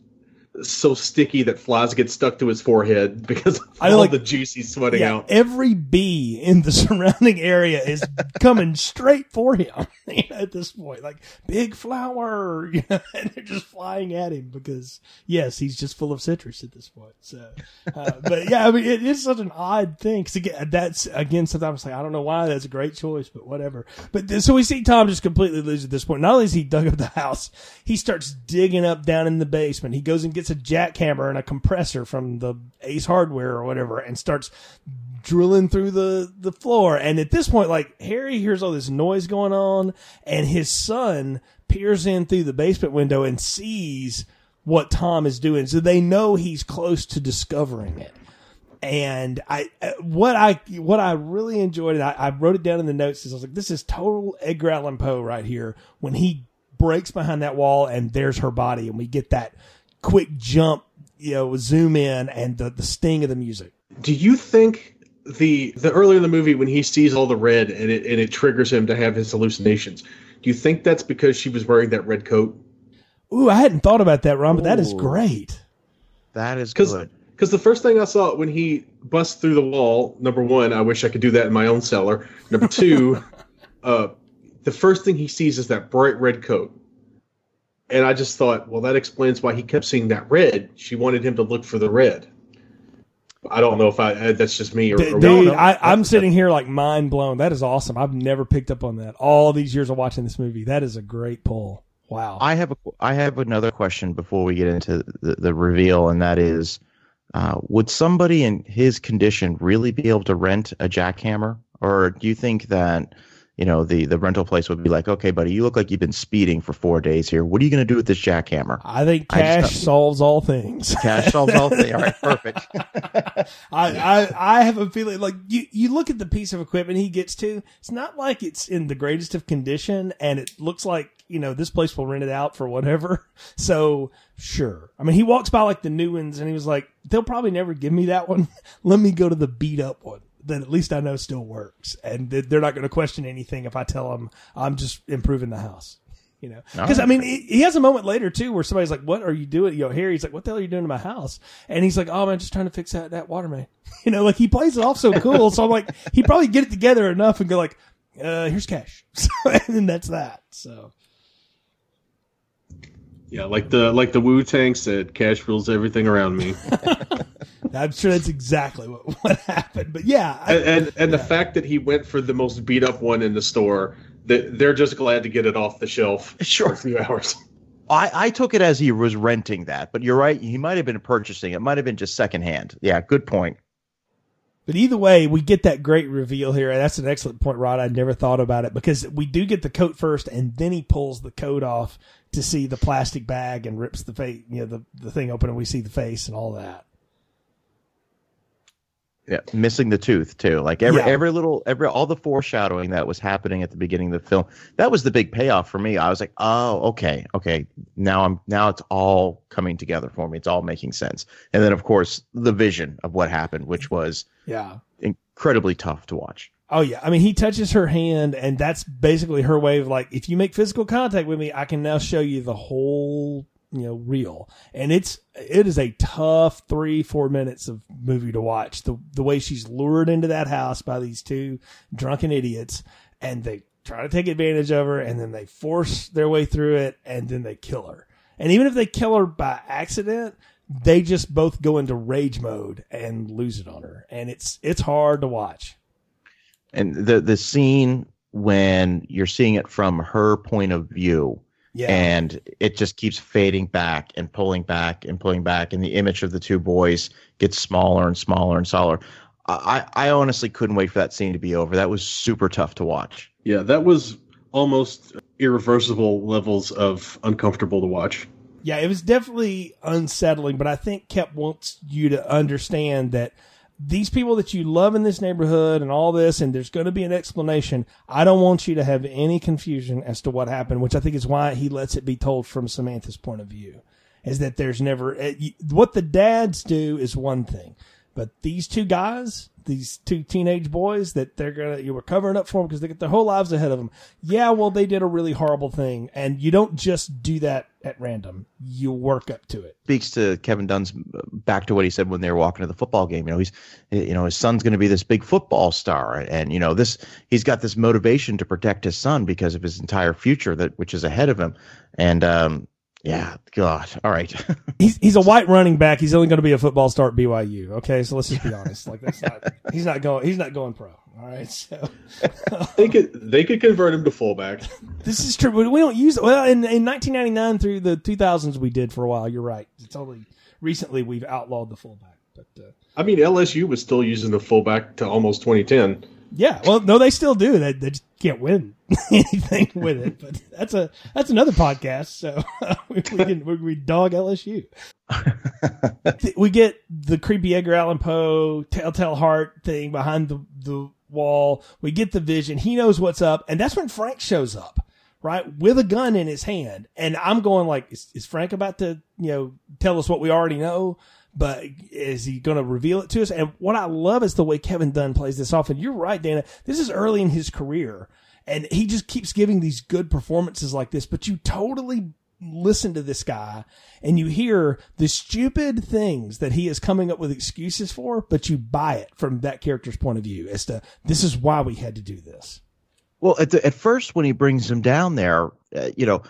so sticky that flies get stuck to his forehead because of I all like- the juice he's sweating Yeah, out. every bee in the surrounding area is coming straight for him you know, at this point. Like big flower, you know, and they're just flying at him because yes, he's just full of citrus at this point. So, uh, but yeah, I mean, it is such an odd thing. Cause again, that's again, sometimes like, I don't know why that's a great choice, but whatever. But th- so we see Tom just completely lose at this point. Not only has he dug up the house, he starts digging up down in the basement. He goes and gets a jackhammer and a compressor from the Ace Hardware or whatever and starts drilling through the the floor. And at this point like harry hears all this noise going on and his son peers in through the basement window and sees what tom is doing. So they know he's close to discovering it. And I, uh, what I, what I really enjoyed, and I, I wrote it down in the notes, is I was like, this is total Edgar Allan Poe right here when he breaks behind that wall and there's her body, and we get that quick jump, you know, zoom in and the, the sting of the music. Do you think the the earlier in the movie when he sees all the red and it and it triggers him to have his hallucinations? Do you think that's because she was wearing that red coat? Ooh, I hadn't thought about that, Ron, but that is great. That is Because good. because the first thing I saw when he busts through the wall, number one, I wish I could do that in my own cellar. Number two, uh, the first thing he sees is that bright red coat, and I just thought, well, that explains why he kept seeing that red. She wanted him to look for the red. I don't know if I uh, that's just me or, D- or Dude. I, I'm sitting here like mind blown. That is awesome. I've never picked up on that. All these years of watching this movie, that is a great pull. Wow. I have a I have another question before we get into the, the reveal, and that is, uh, would somebody in his condition really be able to rent a jackhammer, or do you think that you know the the rental place would be like, okay, buddy, you look like you've been speeding for four days here. What are you going to do with this jackhammer? I think I just cash solves all things. Cash solves all things. All right, perfect. I, I I have a feeling like you you look at the piece of equipment he gets to. It's not like it's in the greatest of condition, and it looks like you know this place will rent it out for whatever. So sure, I mean he walks by like the new ones, and he was like, they'll probably never give me that one. Let me go to the beat up one. That at least I know still works, and they're not going to question anything if I tell them I'm just improving the house. You know, because I mean, he, he has a moment later too where somebody's like, "What are you doing?" You know, Harry's like, "What the hell are you doing to my house?" And he's like, "Oh man, just trying to fix that that water main." You know, like he plays it off so cool. so I'm like, he probably get it together enough and go like, uh, "Here's cash," so, and then that's that. So yeah, like the like the Wu Tang said, cash rules everything around me. I'm sure that's exactly what what happened. But yeah, I, and and, and the fact that he went for the most beat up one in the store, that they're just glad to get it off the shelf for Sure. a few hours. I, I took it as he was renting that, but you're right. He might have been purchasing. It might have been just secondhand. Yeah, good point. But either way, we get that great reveal here. And that's an excellent point, Rod. I never thought about it because we do get the coat first, and then he pulls the coat off to see the plastic bag and rips the face, you know, the, the thing open, and we see the face and all that. Yeah, missing the tooth too. Like every Yeah. every little every all the foreshadowing that was happening at the beginning of the film. That was the big payoff for me. I was like, "Oh, okay. Okay. Now I'm now it's all coming together for me. It's all making sense." And then of course, the vision of what happened, which was Yeah. incredibly tough to watch. Oh yeah. I mean, he touches her hand, and that's basically her way of like, if you make physical contact with me, I can now show you the whole, you know, reel. And it's it is a tough three four minutes of movie to watch. The the way she's lured into that house by these two drunken idiots, and they try to take advantage of her, and then they force their way through it, and then they kill her. And even if they kill her by accident, they just both go into rage mode and lose it on her, and it's it's hard to watch. And the the scene when you're seeing it from her point of view Yeah. and it just keeps fading back and pulling back and pulling back and the image of the two boys gets smaller and smaller and smaller i i honestly couldn't wait for that scene to be over that was super tough to watch Yeah, that was almost irreversible levels of uncomfortable to watch. Yeah, it was definitely unsettling, but I think Koepp wants you to understand that these people that you love in this neighborhood and all this, and there's going to be an explanation. I don't want you to have any confusion as to what happened, which I think is why he lets it be told from Samantha's point of view. Is that there's never eh, what the dads do is one thing, but these two guys, these two teenage boys, that they're gonna you were covering up for them because they got their whole lives ahead of them. Yeah, well, they did a really horrible thing, and you don't just do that at random. You work up to it. speaks to Kevin Dunn's back to what he said when they were walking to the football game. You know, he's you know his son's going to be this big football star, and you know this he's got this motivation to protect his son because of his entire future that which is ahead of him. And um, yeah, God, all right, he's he's a white running back. He's only going to be a football star at BYU. Okay, so let's just be honest. Like that's not he's not going he's not going pro. All right, so They could they could convert him to fullback. this is true. But we don't use it. Well, in, in 1999 through the 2000s, we did for a while. You're right. It's only recently we've outlawed the fullback. But uh, I mean, LSU was still using the fullback to almost 2010. yeah, well, no, they still do. They, they just can't win anything with it. But that's a that's another podcast. So we, we can we, we dog LSU. we get the creepy Edgar Allan Poe Telltale Heart thing behind the the wall. We get the vision. He knows what's up, and that's when Frank shows up, right, with a gun in his hand. And I'm going like, is, is Frank about to you know tell us what we already know? But is he going to reveal it to us? And what I love is the way Kevin Dunn plays this off. And you're right, Dana. This is early in his career, and he just keeps giving these good performances like this. But you totally listen to this guy and you hear the stupid things that he is coming up with excuses for, but you buy it from that character's point of view as to this is why we had to do this. Well, at the, at first when he brings him down there, uh, you know,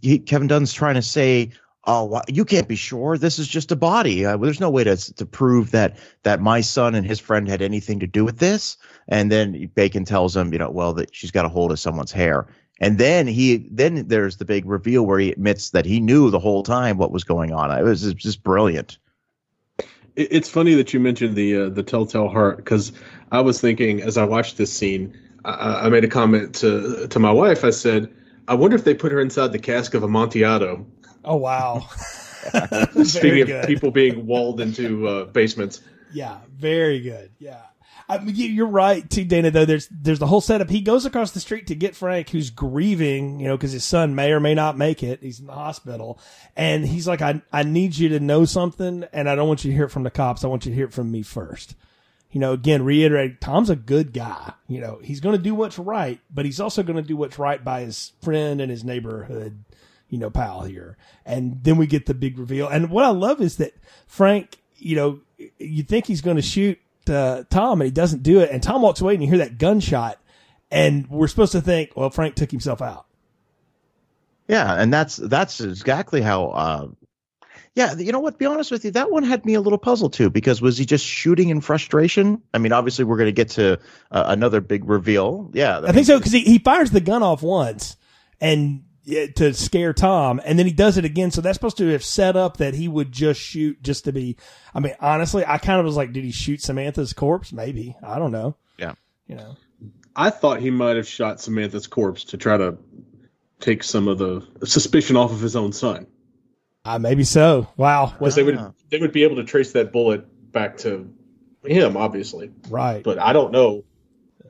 he, Kevin Dunn's trying to say, "Oh, you can't be sure. This is just a body. Uh, there's no way to to prove that that my son and his friend had anything to do with this." And then Bacon tells him, you know, well, that she's got a hold of someone's hair. And then he then there's the big reveal where he admits that he knew the whole time what was going on. It was just- brilliant. It's funny that you mentioned the uh, the Telltale Heart because I was thinking as I watched this scene, I, I made a comment to to my wife. I said, "I wonder if they put her inside the cask of Amontillado." Oh wow. Speaking of people being walled into uh, basements, Yeah, very good. Yeah. I mean, you- you're right too, Dana. Though there's there's the whole setup. He goes across the street to get Frank, who's grieving, you know, because his son may or may not make it. He's in the hospital, and he's like, "I I need you to know something, and I don't want you to hear it from the cops. I want you to hear it from me first. You know, again, reiterate, Tom's a good guy. You know, he's going to do what's right, but he's also going to do what's right by his friend and his neighborhood, you know, pal here. And then we get the big reveal. And what I love is that Frank, you know, you think he's going to shoot uh, Tom and he doesn't do it. And Tom walks away and you hear that gunshot. And we're supposed to think, well, Frank took himself out. Yeah, and that's that's exactly how. Uh, yeah, you know what? Be honest with you, that one had me a little puzzled too. Because was he just shooting in frustration? I mean, obviously, we're going to get to uh, another big reveal. Yeah, I think so because he, he fires the gun off once and yeah, to scare Tom, and then he does it again. So that's supposed to have set up that he would just shoot just to be. I mean, honestly, I kind of was like, did he shoot Samantha's corpse? Maybe I don't know. Yeah. You know, I thought he might have shot Samantha's corpse to try to take some of the suspicion off of his own son, uh, maybe so. Wow, because was they would they would be able to trace that bullet back to him, obviously. right? But I don't know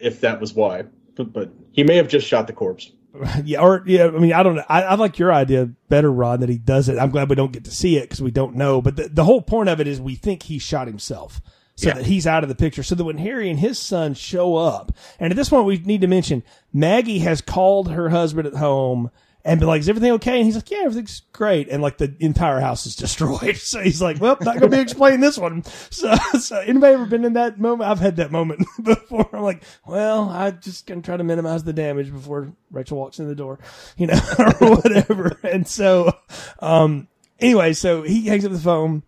if that was why. But, but he may have just shot the corpse. yeah, or yeah. I mean, I don't know. I, I like your idea better, Ron, that he does it. I'm glad we don't get to see it because we don't know. But the, the whole point of it is we think he shot himself. So Yeah. that he's out of the picture. So that when Harry and his son show up, and at this point we need to mention Maggie has called her husband at home and be like, "Is everything okay?" And he's like, "Yeah, everything's great." And like the entire house is destroyed. So he's like, "Well, not gonna be explaining this one." So, so anybody ever been in that moment? I've had that moment before. I'm like, "Well, I'm just gonna try to minimize the damage before Rachel walks in the door," you know, or whatever. And so, um, anyway, so he hangs up the phone.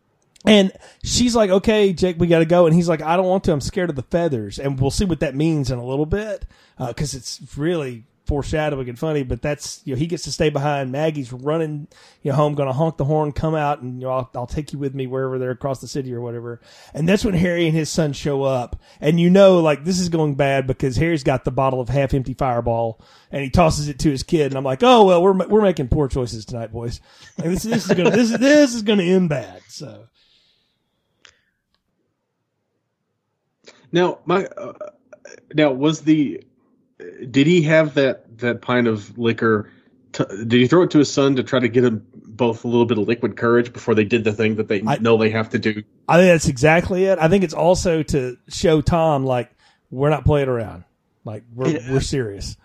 And she's like, okay, Jake, we got to go. And he's like, I don't want to. I'm scared of the feathers. And we'll see what that means in a little bit. Uh, cause it's really foreshadowing and funny, but that's, you know, he gets to stay behind. Maggie's running, you know, home, going to honk the horn, come out and, you know, I'll, I'll take you with me wherever they're across the city or whatever. And that's when Harry and his son show up. And you know, like this is going bad because Harry's got the bottle of half empty fireball and he tosses it to his kid. And I'm like, oh, well, we're, we're making poor choices tonight, boys. Like, this, this is going to, this, is- this is to end bad. So. Now, my uh, now was the did he have that that pint of liquor? T- did he throw it to his son to try to get him both a little bit of liquid courage before they did the thing that they I- know they have to do? I think that's exactly it. I think it's also to show Tom like we're not playing around. Like we're Yeah. we're serious.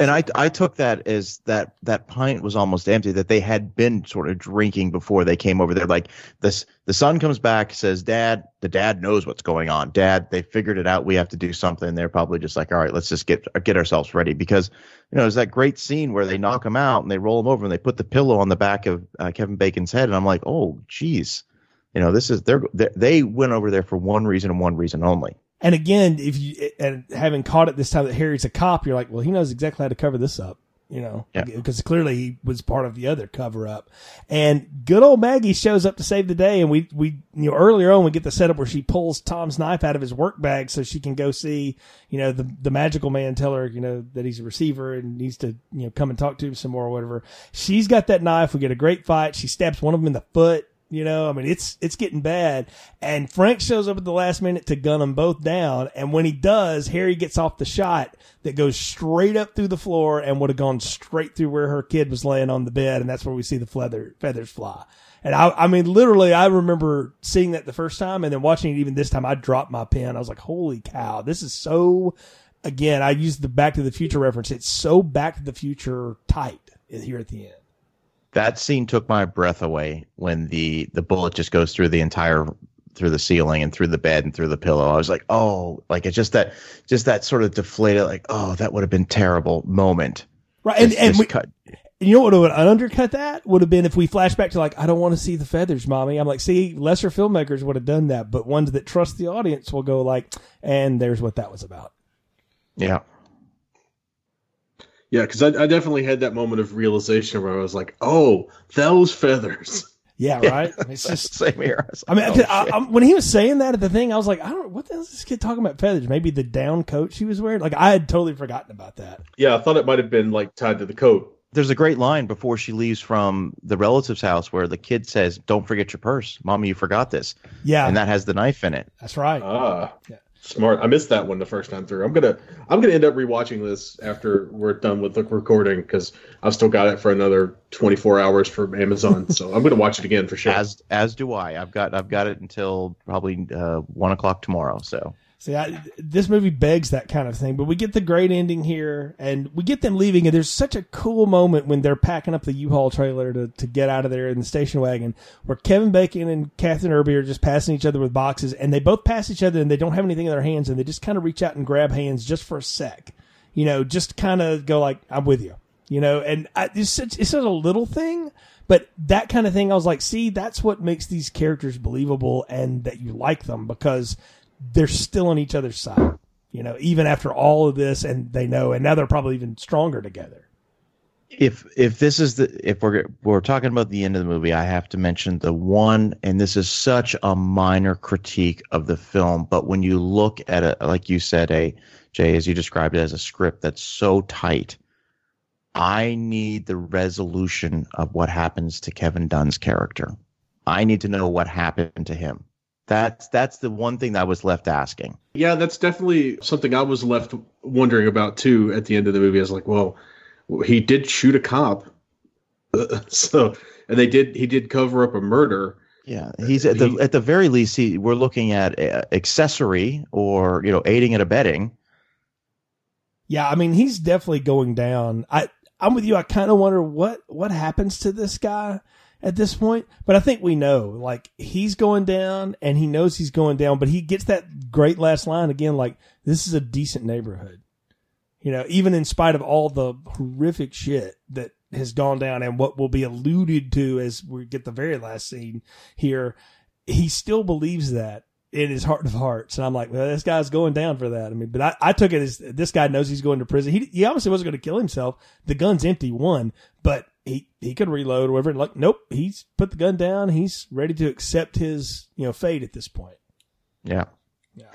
And I I took that as that that pint was almost empty that they had been sort of drinking before they came over there. Like this, the son comes back says, "Dad, the dad knows what's going on. Dad, they figured it out. We have to do something." They're probably just like, "All right, let's just get get ourselves ready." Because you know, there's that great scene where they knock him out and they roll him over and they put the pillow on the back of uh, Kevin Bacon's head, and I'm like, "Oh, geez." You know, this is they're, they they went over there for one reason and one reason only. And again, if you and having caught it this time that Harry's a cop, you're like, well, he knows exactly how to cover this up, you know, Yeah. because clearly he was part of the other cover up. And good old Maggie shows up to save the day, and we we you know earlier on we get the setup where she pulls Tom's knife out of his work bag so she can go see you know the the magical man tell her you know that he's a receiver and needs to you know come and talk to him some more or whatever. She's got that knife. We get a great fight. She stabs one of them in the foot. You know, I mean, it's it's getting bad. And Frank shows up at the last minute to gun them both down. And when he does, Harry gets off the shot that goes straight up through the floor and would have gone straight through where her kid was laying on the bed. And that's where we see the feather feathers fly. And I, I mean, literally, I remember seeing that the first time and then watching it even this time. I dropped my pen. I was like, "Holy cow! This is so." Again, I used the Back to the Future reference. It's so Back to the Future tight here at the end. That scene took my breath away when the the bullet just goes through the entire through the ceiling and through the bed and through the pillow. I was like, oh, like it's just that just that sort of deflated, like, oh, that would have been terrible moment. Right, and Just- and just we, cut. You know what would undercut that would have been if we flash back to like I don't want to see the feathers, mommy. I'm like, see, lesser filmmakers would have done that, but ones that trust the audience will go like, and there's what that was about. Yeah. Yeah, because I, I definitely had that moment of realization where I was like, "Oh, those feathers." Yeah, right. It's just. Same here. was I mean, oh, I. I, when he was saying that at the thing, I was like, I don't. What the hell is this kid talking about feathers? Maybe the down coat she was wearing. Like I had totally forgotten about that. Yeah, I thought it might have been like tied to the coat. There's a great line before she leaves from the relative's house where the kid says, "Don't forget your purse, mommy. You forgot this," Yeah, and that has the knife in it. that's right. Ah, Yeah. Smart. I missed that one the first time through. I'm gonna I'm gonna end up rewatching this after we're done with the recording because I've still got it for another 24 hours for Amazon. so I'm gonna watch it again for sure. As as do I. I've got I've got it until probably uh, one o'clock tomorrow. So See, I, this movie begs that kind of thing, but we get the great ending here, and we get them leaving, and there's such a cool moment when they're packing up the U-Haul trailer to, to get out of there in the station wagon, where Kevin Bacon and Kathryn Erbe are just passing each other with boxes, and they both pass each other, and they don't have anything in their hands, and they just kind of reach out and grab hands just for a sec, you know, just kind of go like, "I'm with you," you know, and I, it's such, it's such a little thing. But that kind of thing, I was like, see, that's what makes these characters believable and that you like them because they're still on each other's side, you know, even after all of this, and they know, and now they're probably even stronger together. if if this is the if we're we're talking about the end of the movie, I have to mention the one, and this is such a minor critique of the film, but when you look at it, like you said, a Jay, as you described it as a script that's so tight, I need the resolution of what happens to Kevin Dunn's character. I need to know what happened to him. That's that's the one thing that I was left asking. Yeah, that's definitely something I was left wondering about too at the end of the movie. I was like, well, he did shoot a cop, so and they did he did cover up a murder. Yeah, he's at the He- at the very least. He, we're looking at uh, accessory or you know aiding and abetting. Yeah, I mean, he's definitely going down. I I'm with you. I kind of wonder what what happens to this guy at this point, but I think we know. Like he's going down, and he knows he's going down. But he gets that great last line again. Like this is a decent neighborhood. You know, even in spite of all the horrific shit that has gone down and what will be alluded to as we get the very last scene here, he still believes that in his heart of hearts. And I'm like, well, this guy's going down for that. I mean, but I, I took it as this guy knows he's going to prison. He, he obviously wasn't going to kill himself. The gun's empty, one, but he, he could reload or whatever. Like, nope, he's put the gun down. He's ready to accept his, you know, fate at this point. Yeah. Yeah.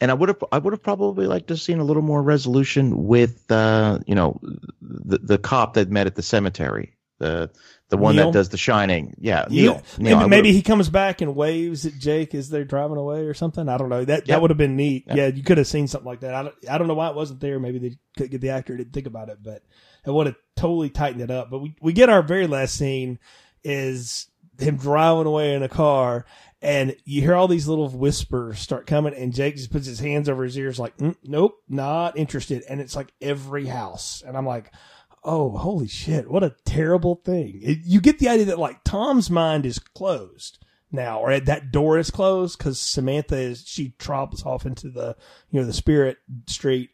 And I would have I would have probably liked to have seen a little more resolution with uh, you know the the cop that met at the cemetery. the the one Neil? that does The Shining. Yeah, Yeah, Neil. Neil, maybe, maybe he comes back and waves at Jake as they're driving away or something. I don't know. That that would have been neat. Yep. Yeah, you could have seen something like that. I don't, I don't know why it wasn't there. Maybe they couldn't get the actor didn't think about it, but it would have totally tightened it up. But we we get our very last scene is him driving away in a car. And you hear all these little whispers start coming, and Jake just puts his hands over his ears, like, "Mm, "Nope, not interested." And it's like every house, and I'm like, oh, holy shit, what a terrible thing. It- you get the idea that like Tom's mind is closed now, or that door is closed because Samantha is, she travels off into the, you know, the spirit street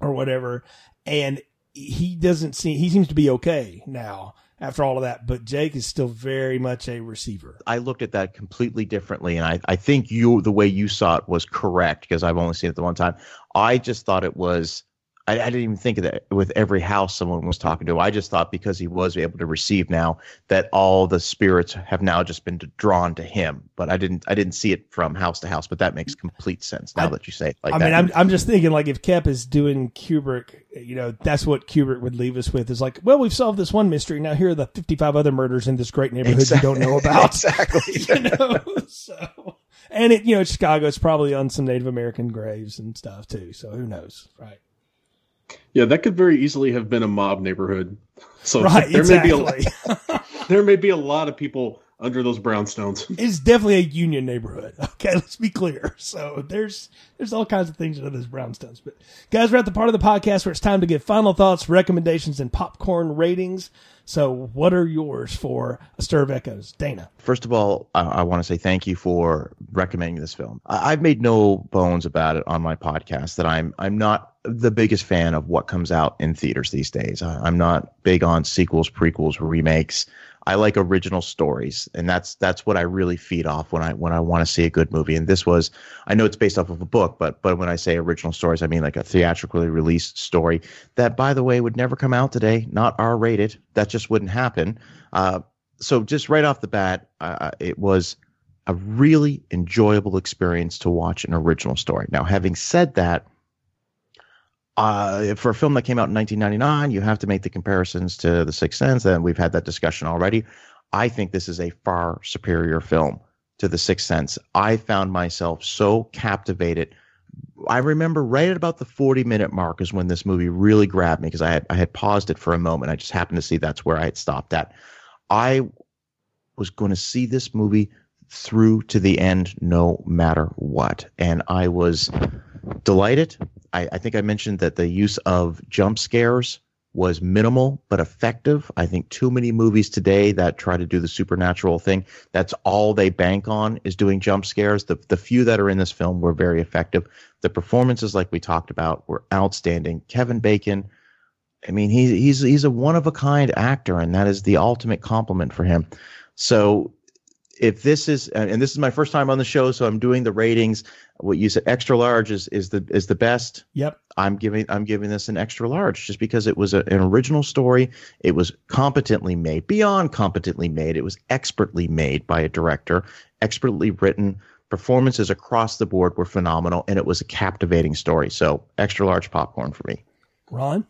or whatever. And he doesn't seem, he seems to be okay now after all of that, but Jake is still very much a receiver. I looked at that completely differently, and I, I think you the way you saw it was correct because I've only seen it the one time. I just thought it was. I, I didn't even think of that with every house someone was talking to. I just thought because he was able to receive now that all the spirits have now just been drawn to him. But I didn't I didn't see it from house to house. But that makes complete sense now I- that you say it like I that. mean, I'm, I'm just thinking like if Koepp is doing Kubrick, you know, that's what Kubrick would leave us with is like, well, we've solved this one mystery. Now here are the 55 other murders in this great neighborhood you don't know about. exactly. you know, so, and it, you know, Chicago, it's probably on some Native American graves and stuff too. So who knows? Right. Yeah, that could very easily have been a mob neighborhood. So Right. there may be a there may be a lot of people under those brownstones. it's definitely a union neighborhood. Okay, let's be clear. So there's there's all kinds of things under those brownstones. But guys, we're at the part of the podcast where it's time to give final thoughts, recommendations, and popcorn ratings. So what are yours for A Stir of Echoes, Dana? First of all, I, I want to say thank you for recommending this film. I, I've made no bones about it on my podcast that I'm I'm not the biggest fan of what comes out in theaters these days. I, I'm not big on sequels, prequels, remakes. I like original stories, and that's that's what I really feed off when I when I want to see a good movie. And this was, I know it's based off of a book, but but when I say original stories, I mean like a theatrically released story that, by the way, would never come out today, not R rated. That just wouldn't happen. Uh, so just right off the bat, uh, it was a really enjoyable experience to watch an original story. Now, having said that, uh, for a film that came out in 1999, you have to make the comparisons to The Sixth Sense, and we've had that discussion already. I think this is a far superior film to The Sixth Sense. I found myself so captivated. I remember right at about the 40 minute mark is when this movie really grabbed me because I had I had paused it for a moment. I just happened to see that's where I had stopped at. I was going to see this movie through to the end no matter what. And I was delighted. I, I think I mentioned that the use of jump scares was minimal but effective. I think too many movies today that try to do the supernatural thing, that's all they bank on is doing jump scares. The the few that are in this film were very effective. The performances, like we talked about, were outstanding. Kevin Bacon, I mean, he's he's he's a one of a kind actor, and that is the ultimate compliment for him. So if this is and this is my first time on the show, so I'm doing the ratings. What you said, extra large is is the is the best. Yep. I'm giving I'm giving this an extra large just because it was a, an original story. It was competently made, beyond competently made. It was expertly made by a director, expertly written. Performances across the board were phenomenal, and it was a captivating story. So extra large popcorn for me. Ron?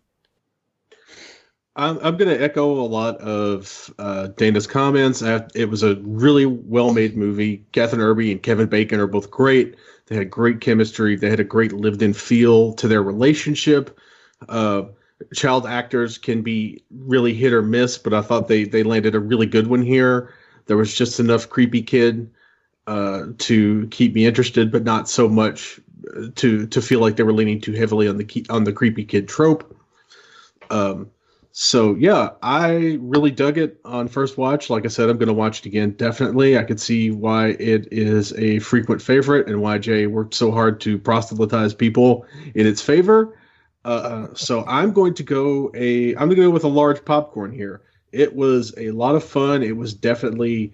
I'm, I'm going to echo a lot of uh, Dana's comments. I, it was a really well made movie. Kathryn Erbe and Kevin Bacon are both great. They had great chemistry. They had a great lived in feel to their relationship. Uh, child actors can be really hit or miss, but I thought they, they landed a really good one here. There was just enough creepy kid uh, to keep me interested, but not so much uh, to to feel like they were leaning too heavily on the on the creepy kid trope. Um, so yeah, I really dug it on first watch. Like I said, I'm going to watch it again. Definitely, I could see why it is a frequent favorite and why Jay worked so hard to proselytize people in its favor. Uh, so I'm going to go a I'm going to go with a large popcorn here. It was a lot of fun. It was definitely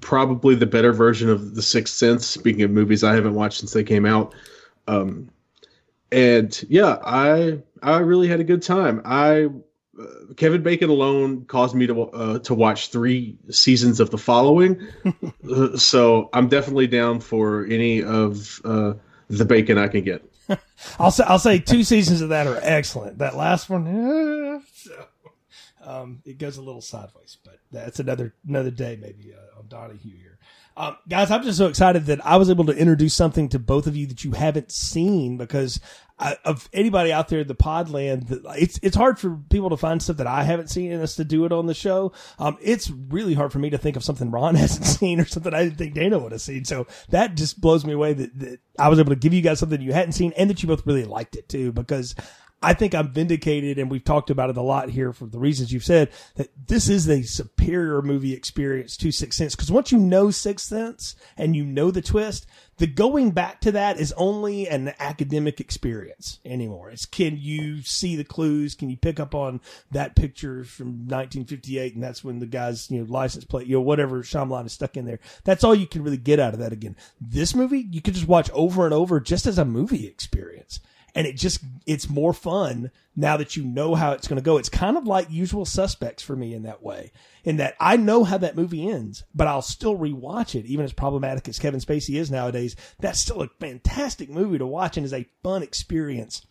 probably the better version of The Sixth Sense. Speaking of movies I haven't watched since they came out, um, and yeah, I I really had a good time. I uh, Kevin Bacon alone caused me to uh, to watch three seasons of the following, Uh, so I'm definitely down for any of uh, the bacon I can get. I'll say I'll say two seasons of that are excellent. That last one, eh, so, Um, it goes a little sideways, but that's another another day maybe uh, on Donahue here. Um, guys, I'm just so excited that I was able to introduce something to both of you that you haven't seen because I, of anybody out there in the podland, it's it's hard for people to find stuff that I haven't seen and us to do it on the show. Um, it's really hard for me to think of something Ron hasn't seen or something I didn't think Dana would have seen. So that just blows me away that, that I was able to give you guys something you hadn't seen and that you both really liked it too because I think I'm vindicated, and we've talked about it a lot here for the reasons you've said that this is a superior movie experience to Sixth Sense. Because once you know Sixth Sense and you know the twist, the going back to that is only an academic experience anymore. It's can you see the clues? Can you pick up on that picture from 1958? And that's when the guy's, you know, license plate, you know, whatever Shyamalan is stuck in there. That's all you can really get out of that again. This movie, you can just watch over and over just as a movie experience and it just it's more fun now that you know how it's going to go. It's kind of like Usual Suspects for me in that way, in that I know how that movie ends, but I'll still rewatch it, even as problematic as Kevin Spacey is nowadays. That's still a fantastic movie to watch and is a fun experience.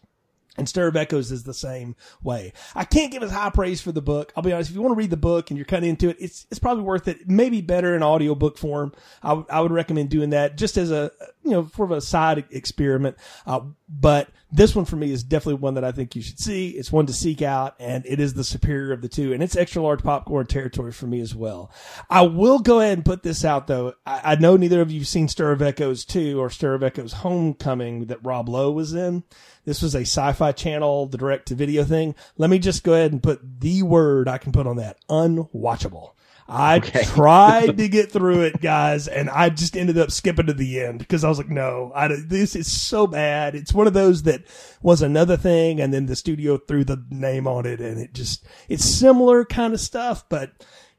And Stir of Echoes is the same way. I can't give as high praise for the book. I'll be honest. If you want to read the book and you're kind into it, it's it's probably worth it. Maybe better in audiobook form. I, w- I would recommend doing that just as a you know sort of a side experiment. Uh, but this one for me is definitely one that I think you should see. It's one to seek out, and it is the superior of the two, and it's extra large popcorn territory for me as well. I will go ahead and put this out though. I, I know neither of you have seen Stir of Echoes 2 or Stir of Echoes Homecoming that Rob Lowe was in. This was a sci-fi channel, the direct to video thing. Let me just go ahead and put the word I can put on that. Unwatchable. I okay. tried to get through it, guys, and I just ended up skipping to the end because I was like, no, I, this is so bad. It's one of those that was another thing, and then the studio threw the name on it, and it just, it's similar kind of stuff, but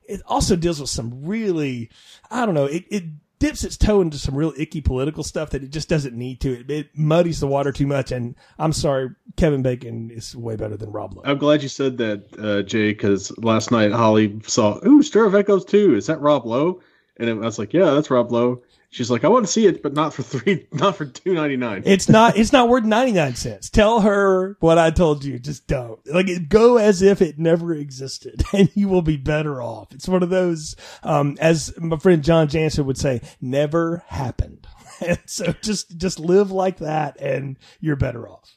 it also deals with some really, I don't know, it, it dips its toe into some real icky political stuff that it just doesn't need to. It, it muddies the water too much. And I'm sorry, Kevin Bacon is way better than Rob Lowe. I'm glad you said that, uh, Jay, because last night Holly saw, ooh, Stir of Echoes 2. Is that Rob Lowe? And I was like, yeah, that's Rob Lowe. She's like, I want to see it, but not for three, not for two ninety nine. It's not. It's not worth ninety nine cents. Tell her what I told you. Just don't. Like, go as if it never existed, and you will be better off. It's one of those, um, as my friend John Jansen would say, never happened. And so just just live like that, and you're better off.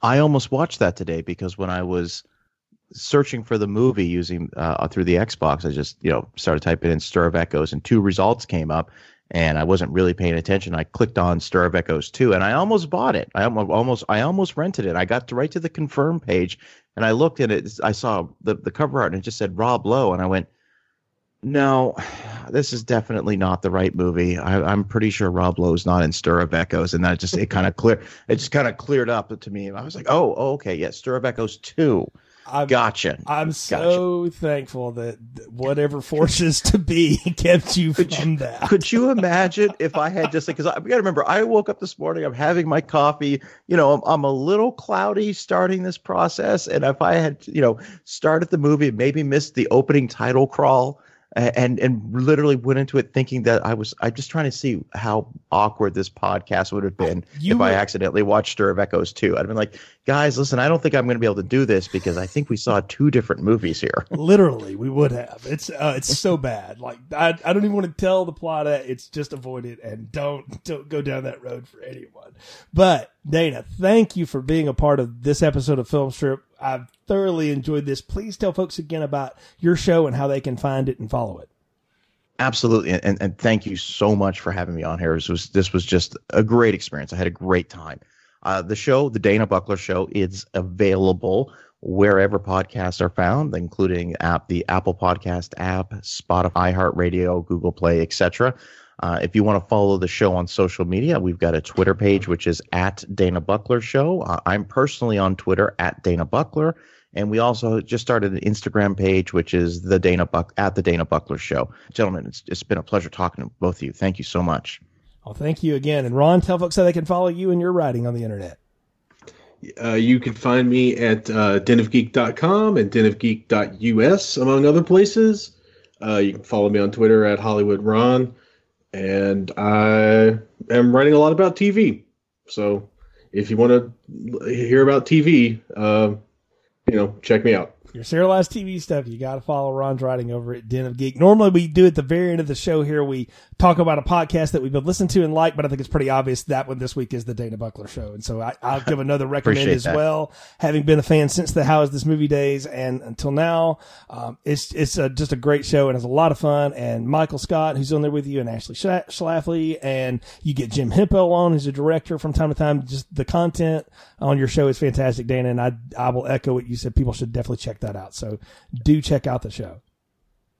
I almost watched that today because when I was searching for the movie using uh, through the Xbox, I just you know started typing in "Stir of Echoes" and two results came up and I wasn't really paying attention. I clicked on Stir of Echoes 2 and I almost bought it. I almost I almost rented it. I got to right to the confirm page and I looked at it. I saw the, the cover art and it just said Rob Lowe. And I went, no, this is definitely not the right movie. I, am pretty sure Rob Lowe's not in Stir of Echoes. And that just, it kind of clear, it just kind of cleared up to me. I was like, oh, okay. Yeah. Stir of Echoes 2. I'm, gotcha. I'm so gotcha. thankful that whatever forces to be kept you could from you, that. Could you imagine if I had just because I got to remember I woke up this morning, I'm having my coffee. You know, I'm, I'm, a little cloudy starting this process, and if I had you know started the movie, maybe missed the opening title crawl and and literally went into it thinking that I was I'm just trying to see how awkward this podcast would have been you if were, I accidentally watched Stir of Echoes 2. I'd have been like, guys, listen, I don't think I'm going to be able to do this because I think we saw two different movies here. literally, we would have. It's uh, it's so bad. Like I I don't even want to tell the plot. It's just avoid it and don't don't go down that road for anyone. But Dana, thank you for being a part of this episode of Film Strip. I've thoroughly enjoyed this. Please tell folks again about your show and how they can find it and follow it. Absolutely, and, and thank you so much for having me on here. This was this was just a great experience. I had a great time. Uh, the show, the Dana Buckler Show, is available wherever podcasts are found, including app the Apple Podcast app, Spotify, iHeartRadio, Google Play, etc. Uh, if you want to follow the show on social media, we've got a Twitter page, which is at Dana Buckler Show. Uh, I'm personally on Twitter at Dana Buckler. And we also just started an Instagram page, which is the Dana Buck at the Dana Buckler Show. Gentlemen, it's, it's been a pleasure talking to both of you. Thank you so much. Well, thank you again. And Ron, tell folks how they can follow you and your writing on the internet. Uh, you can find me at uh, denofgeek.com and denofgeek.us, among other places. Uh, you can follow me on Twitter at Hollywood Ron and I am writing a lot about TV. So if you want to hear about TV, uh, you know, check me out. your serialized TV stuff, you got to follow Ron's writing over at Den of Geek. Normally, we do at the very end of the show here, we talk about a podcast that we've been listening to and like, but I think it's pretty obvious that one this week is the Dana Buckler Show. And so I, will give another recommend as that. well, having been a fan since the How Is This Movie days and until now. Um, it's it's a, just a great show and it's a lot of fun. And Michael Scott, who's on there with you, and Ashley Schlafly, and you get Jim Hemphill on, who's a director from time to time. Just the content on your show is fantastic, Dana. And I, I will echo what you said. People should definitely check that out. So do check out the show.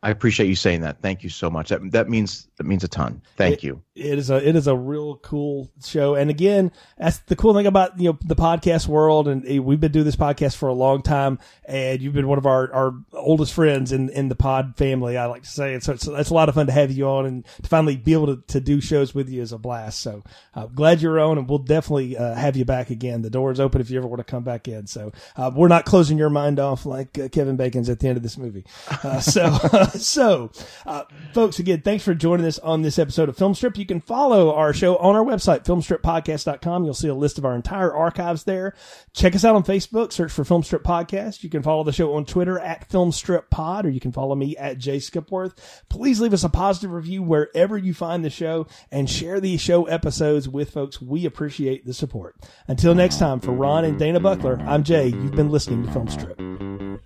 I appreciate you saying that. Thank you so much. That that means that means a ton. Thank it, you. It is a it is a real cool show. And again, that's the cool thing about you know the podcast world. And eh, we've been doing this podcast for a long time, and you've been one of our, our oldest friends in in the pod family. I like to say, and so it's, it's a lot of fun to have you on and to finally be able to, to do shows with you is a blast. So uh, glad you're on, and we'll definitely uh, have you back again. The door is open if you ever want to come back in. So uh, we're not closing your mind off like uh, Kevin Bacon's at the end of this movie. Uh, so. so, uh, folks, again, thanks for joining us on this episode of Film Strip. You can follow our show on our website, filmstrippodcast.com. You'll see a list of our entire archives there. Check us out on Facebook, search for Filmstrip Podcast. You can follow the show on Twitter at Film Strip Pod, or you can follow me at Jay Skipworth. Please leave us a positive review wherever you find the show and share the show episodes with folks. We appreciate the support. Until next time, for Ron and Dana Buckler, I'm Jay. You've been listening to Filmstrip.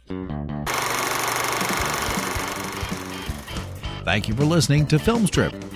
Thank you for listening to Filmstrip.